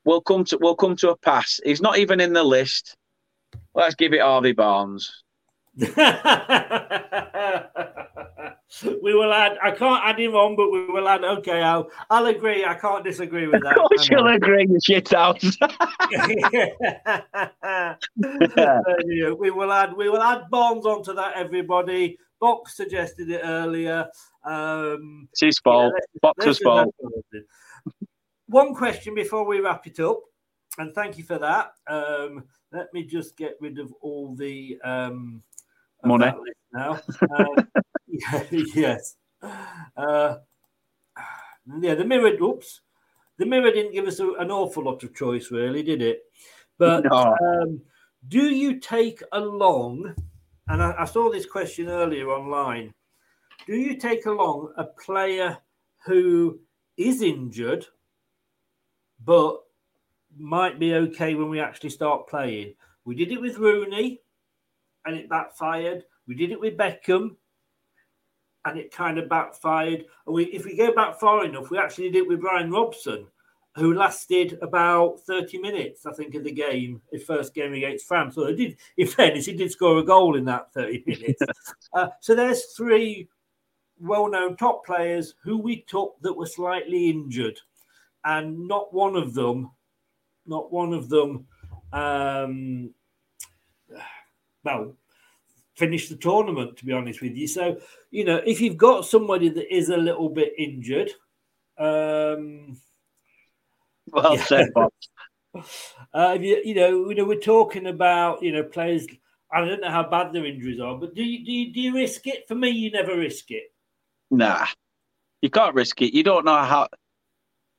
We'll come to we'll come to a pass. He's not even in the list. Let's give it Harvey Barnes. We will add. I can't add him on, but we will add. Okay, I'll. I'll agree. I can't disagree with that. Of course, you'll agree, you shit. Yeah, we will add. We will add Bonds onto that. Everybody. Box suggested it earlier. Um, It's his fault. Boxer's fault. One question before we wrap it up, and thank you for that. Um, let me just get rid of all the um, Money. now. Yeah, yes. Uh, yeah, the mirror. Oops, the mirror didn't give us a, an awful lot of choice, really, did it? But No. um, do you take along? And I, I saw this question earlier online. Do you take along a player who is injured, but might be okay when we actually start playing? We did it with Rooney, and it backfired. We did it with Beckham, and it kind of backfired. And we, if we go back far enough, we actually did it with Brian Robson, who lasted about 30 minutes, I think, of the game, his first game against France. So he did, in fairness, he did score a goal in that 30 minutes. uh, so there's three well-known top players who we took that were slightly injured, and not one of them, not one of them, um, well, finish the tournament. To be honest with you, so you know if you've got somebody that is a little bit injured, um, Well Yeah. said, Bob. uh, if you, you know, you know, we're talking about you know players. I don't know how bad their injuries are, but do you do you, do you risk it? For me, you never risk it. Nah, you can't risk it. You don't know how.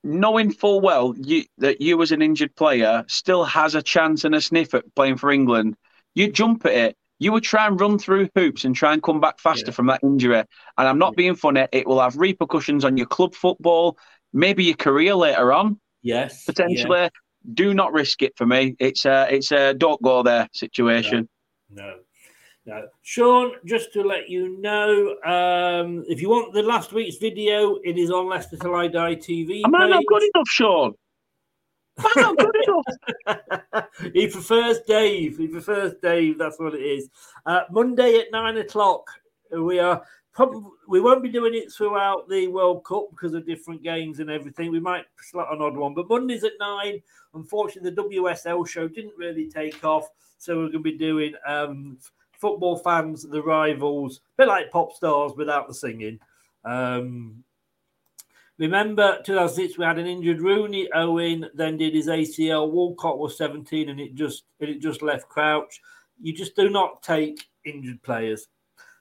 Knowing full well you that you as an injured player still has a chance and a sniff at playing for England, you jump at it. You would try and run through hoops and try and come back faster from that injury. And I'm not being funny. It will have repercussions on your club football, maybe your career later on. Yes, potentially. Do not risk it for me. It's a it's a don't go there situation. No, no. Sean, just to let you know, um, if you want the last week's video, it is on Leicester Till I Die TV. Am I not good enough, Sean? He prefers Dave. He prefers Dave. That's what it is. Uh, Monday at nine o'clock. We are probably we won't be doing it throughout the World Cup because of different games and everything. We might slot an odd one, but Mondays at nine. Unfortunately, the WSL show didn't really take off, so we're going to be doing um, football fans, the rivals, a bit like pop stars without the singing. Um, Remember, 2006, we had an injured Rooney. Owen then did his ACL. Walcott was 17, and it just and it just left Crouch. You just do not take injured players.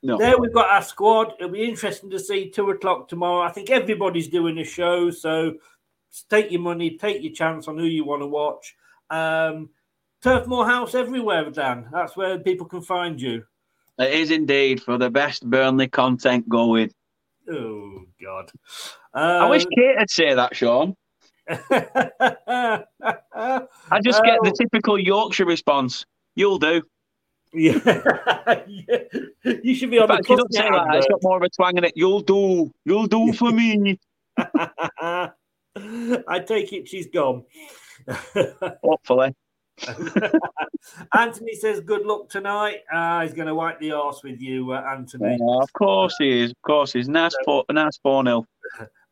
No. There we've got our squad. It'll be interesting to see two o'clock tomorrow. I think everybody's doing a show, so take your money, take your chance on who you want to watch. Um, Turf Moor House everywhere, Dan. That's where people can find you. It is indeed for the best Burnley content going. Oh God! I wish Um, Kate had say that, Sean. I just get the typical Yorkshire response. You'll do. Yeah, you should be on In fact, the you don't say that. It's got more of a twang in it. You'll do. You'll do for me. I take it she's gone. Hopefully. Anthony says, "Good luck tonight." Uh, he's going to wipe the arse with you, uh, Anthony. Yeah, of course he is. Of course he's nice. Four, nice four nil.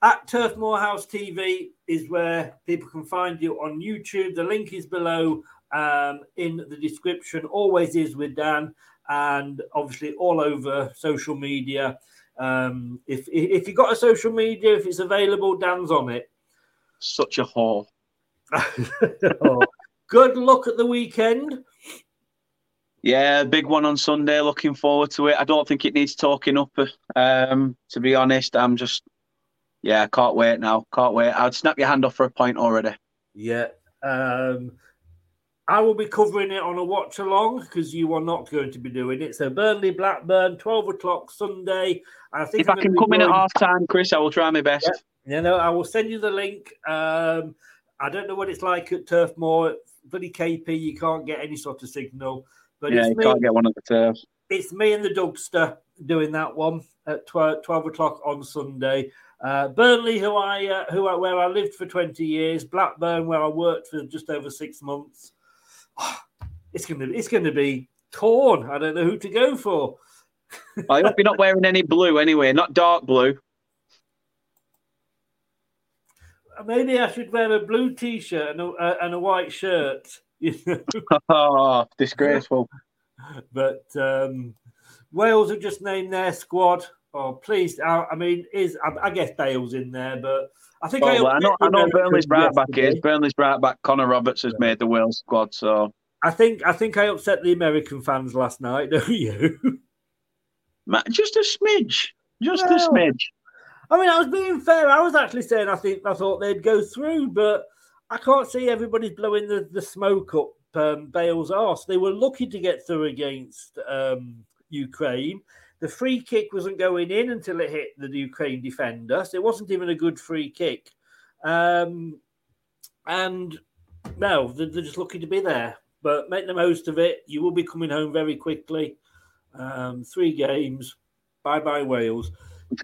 At Turf Moorhouse TV is where people can find you on YouTube. The link is below um, in the description. Always is with Dan, and obviously all over social media. Um, if if you got a social media, if it's available, Dan's on it. Such a whore. Oh, Good luck at the weekend. Yeah, big one on Sunday. Looking forward to it. I don't think it needs talking up. Um, to be honest, I'm just, yeah, can't wait now. Can't wait. I'd snap your hand off for a point already. Yeah. Um, I will be covering it on a watch along because you are not going to be doing it. So Burnley Blackburn, twelve o'clock Sunday. I think If I I'm can gonna come in at going- half time, Chris, I will try my best. You know, I will send you the link. Um, I don't know what it's like at Turf Moor bloody KP, you can't get any sort of signal. But yeah, it's you me, can't get one of the turfs. it's me and the Dugster doing that one at 12, 12 o'clock on Sunday. Uh, Burnley, who I uh, who I, where I lived for twenty years, Blackburn, where I worked for just over six months. It's gonna it's gonna be torn. I don't know who to go for. I hope you're not wearing any blue anyway, not dark blue. Maybe I should wear a blue t-shirt and a, uh, and a white shirt. You know? oh, disgraceful. but um, Wales have just named their squad. Oh, please! I, I mean, is I, I guess Bale's in there, but I think Oh, well, I know, I know Burnley's right back is. Burnley's right back. Connor Roberts has made the Wales squad, so I think I think I upset the American fans last night. Don't you? Just a smidge, just a Well, smidge. I mean, I was being fair. I was actually saying I think I thought they'd go through, but I can't see everybody blowing the, the smoke up um, Bale's arse. They were lucky to get through against um, Ukraine. The free kick wasn't going in until it hit the Ukraine defender. So it wasn't even a good free kick. Um, and no, they're, they're just lucky to be there. But make the most of it. You will be coming home very quickly. Um, three games. Bye bye, Wales.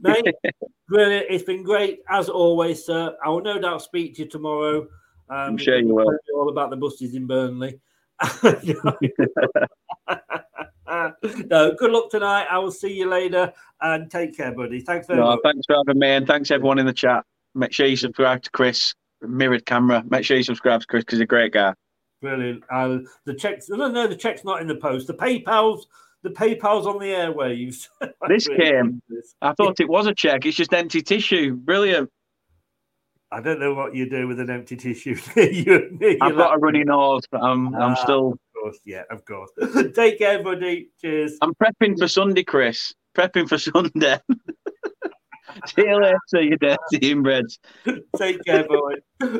Mate, brilliant. It's been great as always, sir. I will no doubt speak to you tomorrow. Um, I'm sure you will. All about the buses in Burnley. no, good luck tonight. I will see you later and take care, buddy. Thanks very No, much. thanks for having me, and thanks everyone in the chat. Make sure you subscribe to Chris. Mirrored camera. Make sure you subscribe to Chris because he's a great guy. Brilliant. Uh, the checks. No, no, the check's not in the post. The PayPal's. The PayPal's on the airwaves. This Really came. this. I thought it was a check. It's just empty tissue. Brilliant. I don't know what you do with an empty tissue. you, I've got a runny nose, but I'm I'm Ah, still. Course, yeah, of course. Take care, buddy. Cheers. I'm prepping for Sunday, Chris. Prepping for Sunday. See you later, you dirty inbreds. Take care, boy.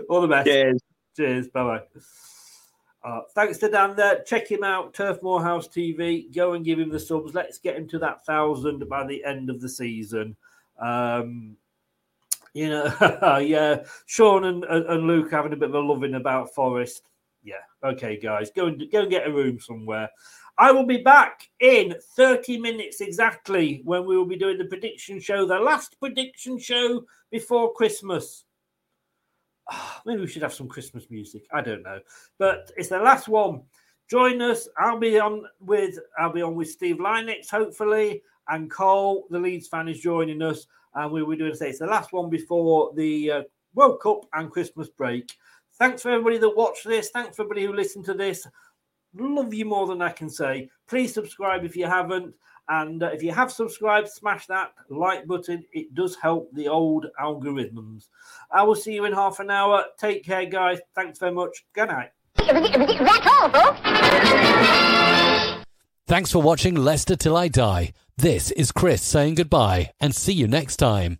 All the best. Cheers. Cheers. Bye bye. Uh, thanks to Dan there. Check him out, Turf Morehouse TV. Go and give him the subs. Let's get him to that thousand by the end of the season. Um, you know, yeah, Sean and, and, and Luke having a bit of a loving about Forest. Okay, guys, go and go and get a room somewhere. I will be back in 30 minutes exactly when we will be doing the prediction show, the last prediction show before Christmas. Ah, Maybe we should have some Christmas music. I don't know, but it's the last one. Join us. I'll be on with I'll be on with Steve Linex hopefully, and Cole, the Leeds fan, is joining us, and we will doing say it's the last one before the uh, World Cup and Christmas break. Thanks for everybody that watched this. Thanks for everybody who listened to this. Love you more than I can say. Please subscribe if you haven't. And uh, if you have subscribed, smash that like button. It does help the old algorithms. I will see you in half an hour. Take care, guys. Thanks very much. Good night. That's all, folks. Thanks for watching Leicester Till I Die. This is Chris saying goodbye and see you next time.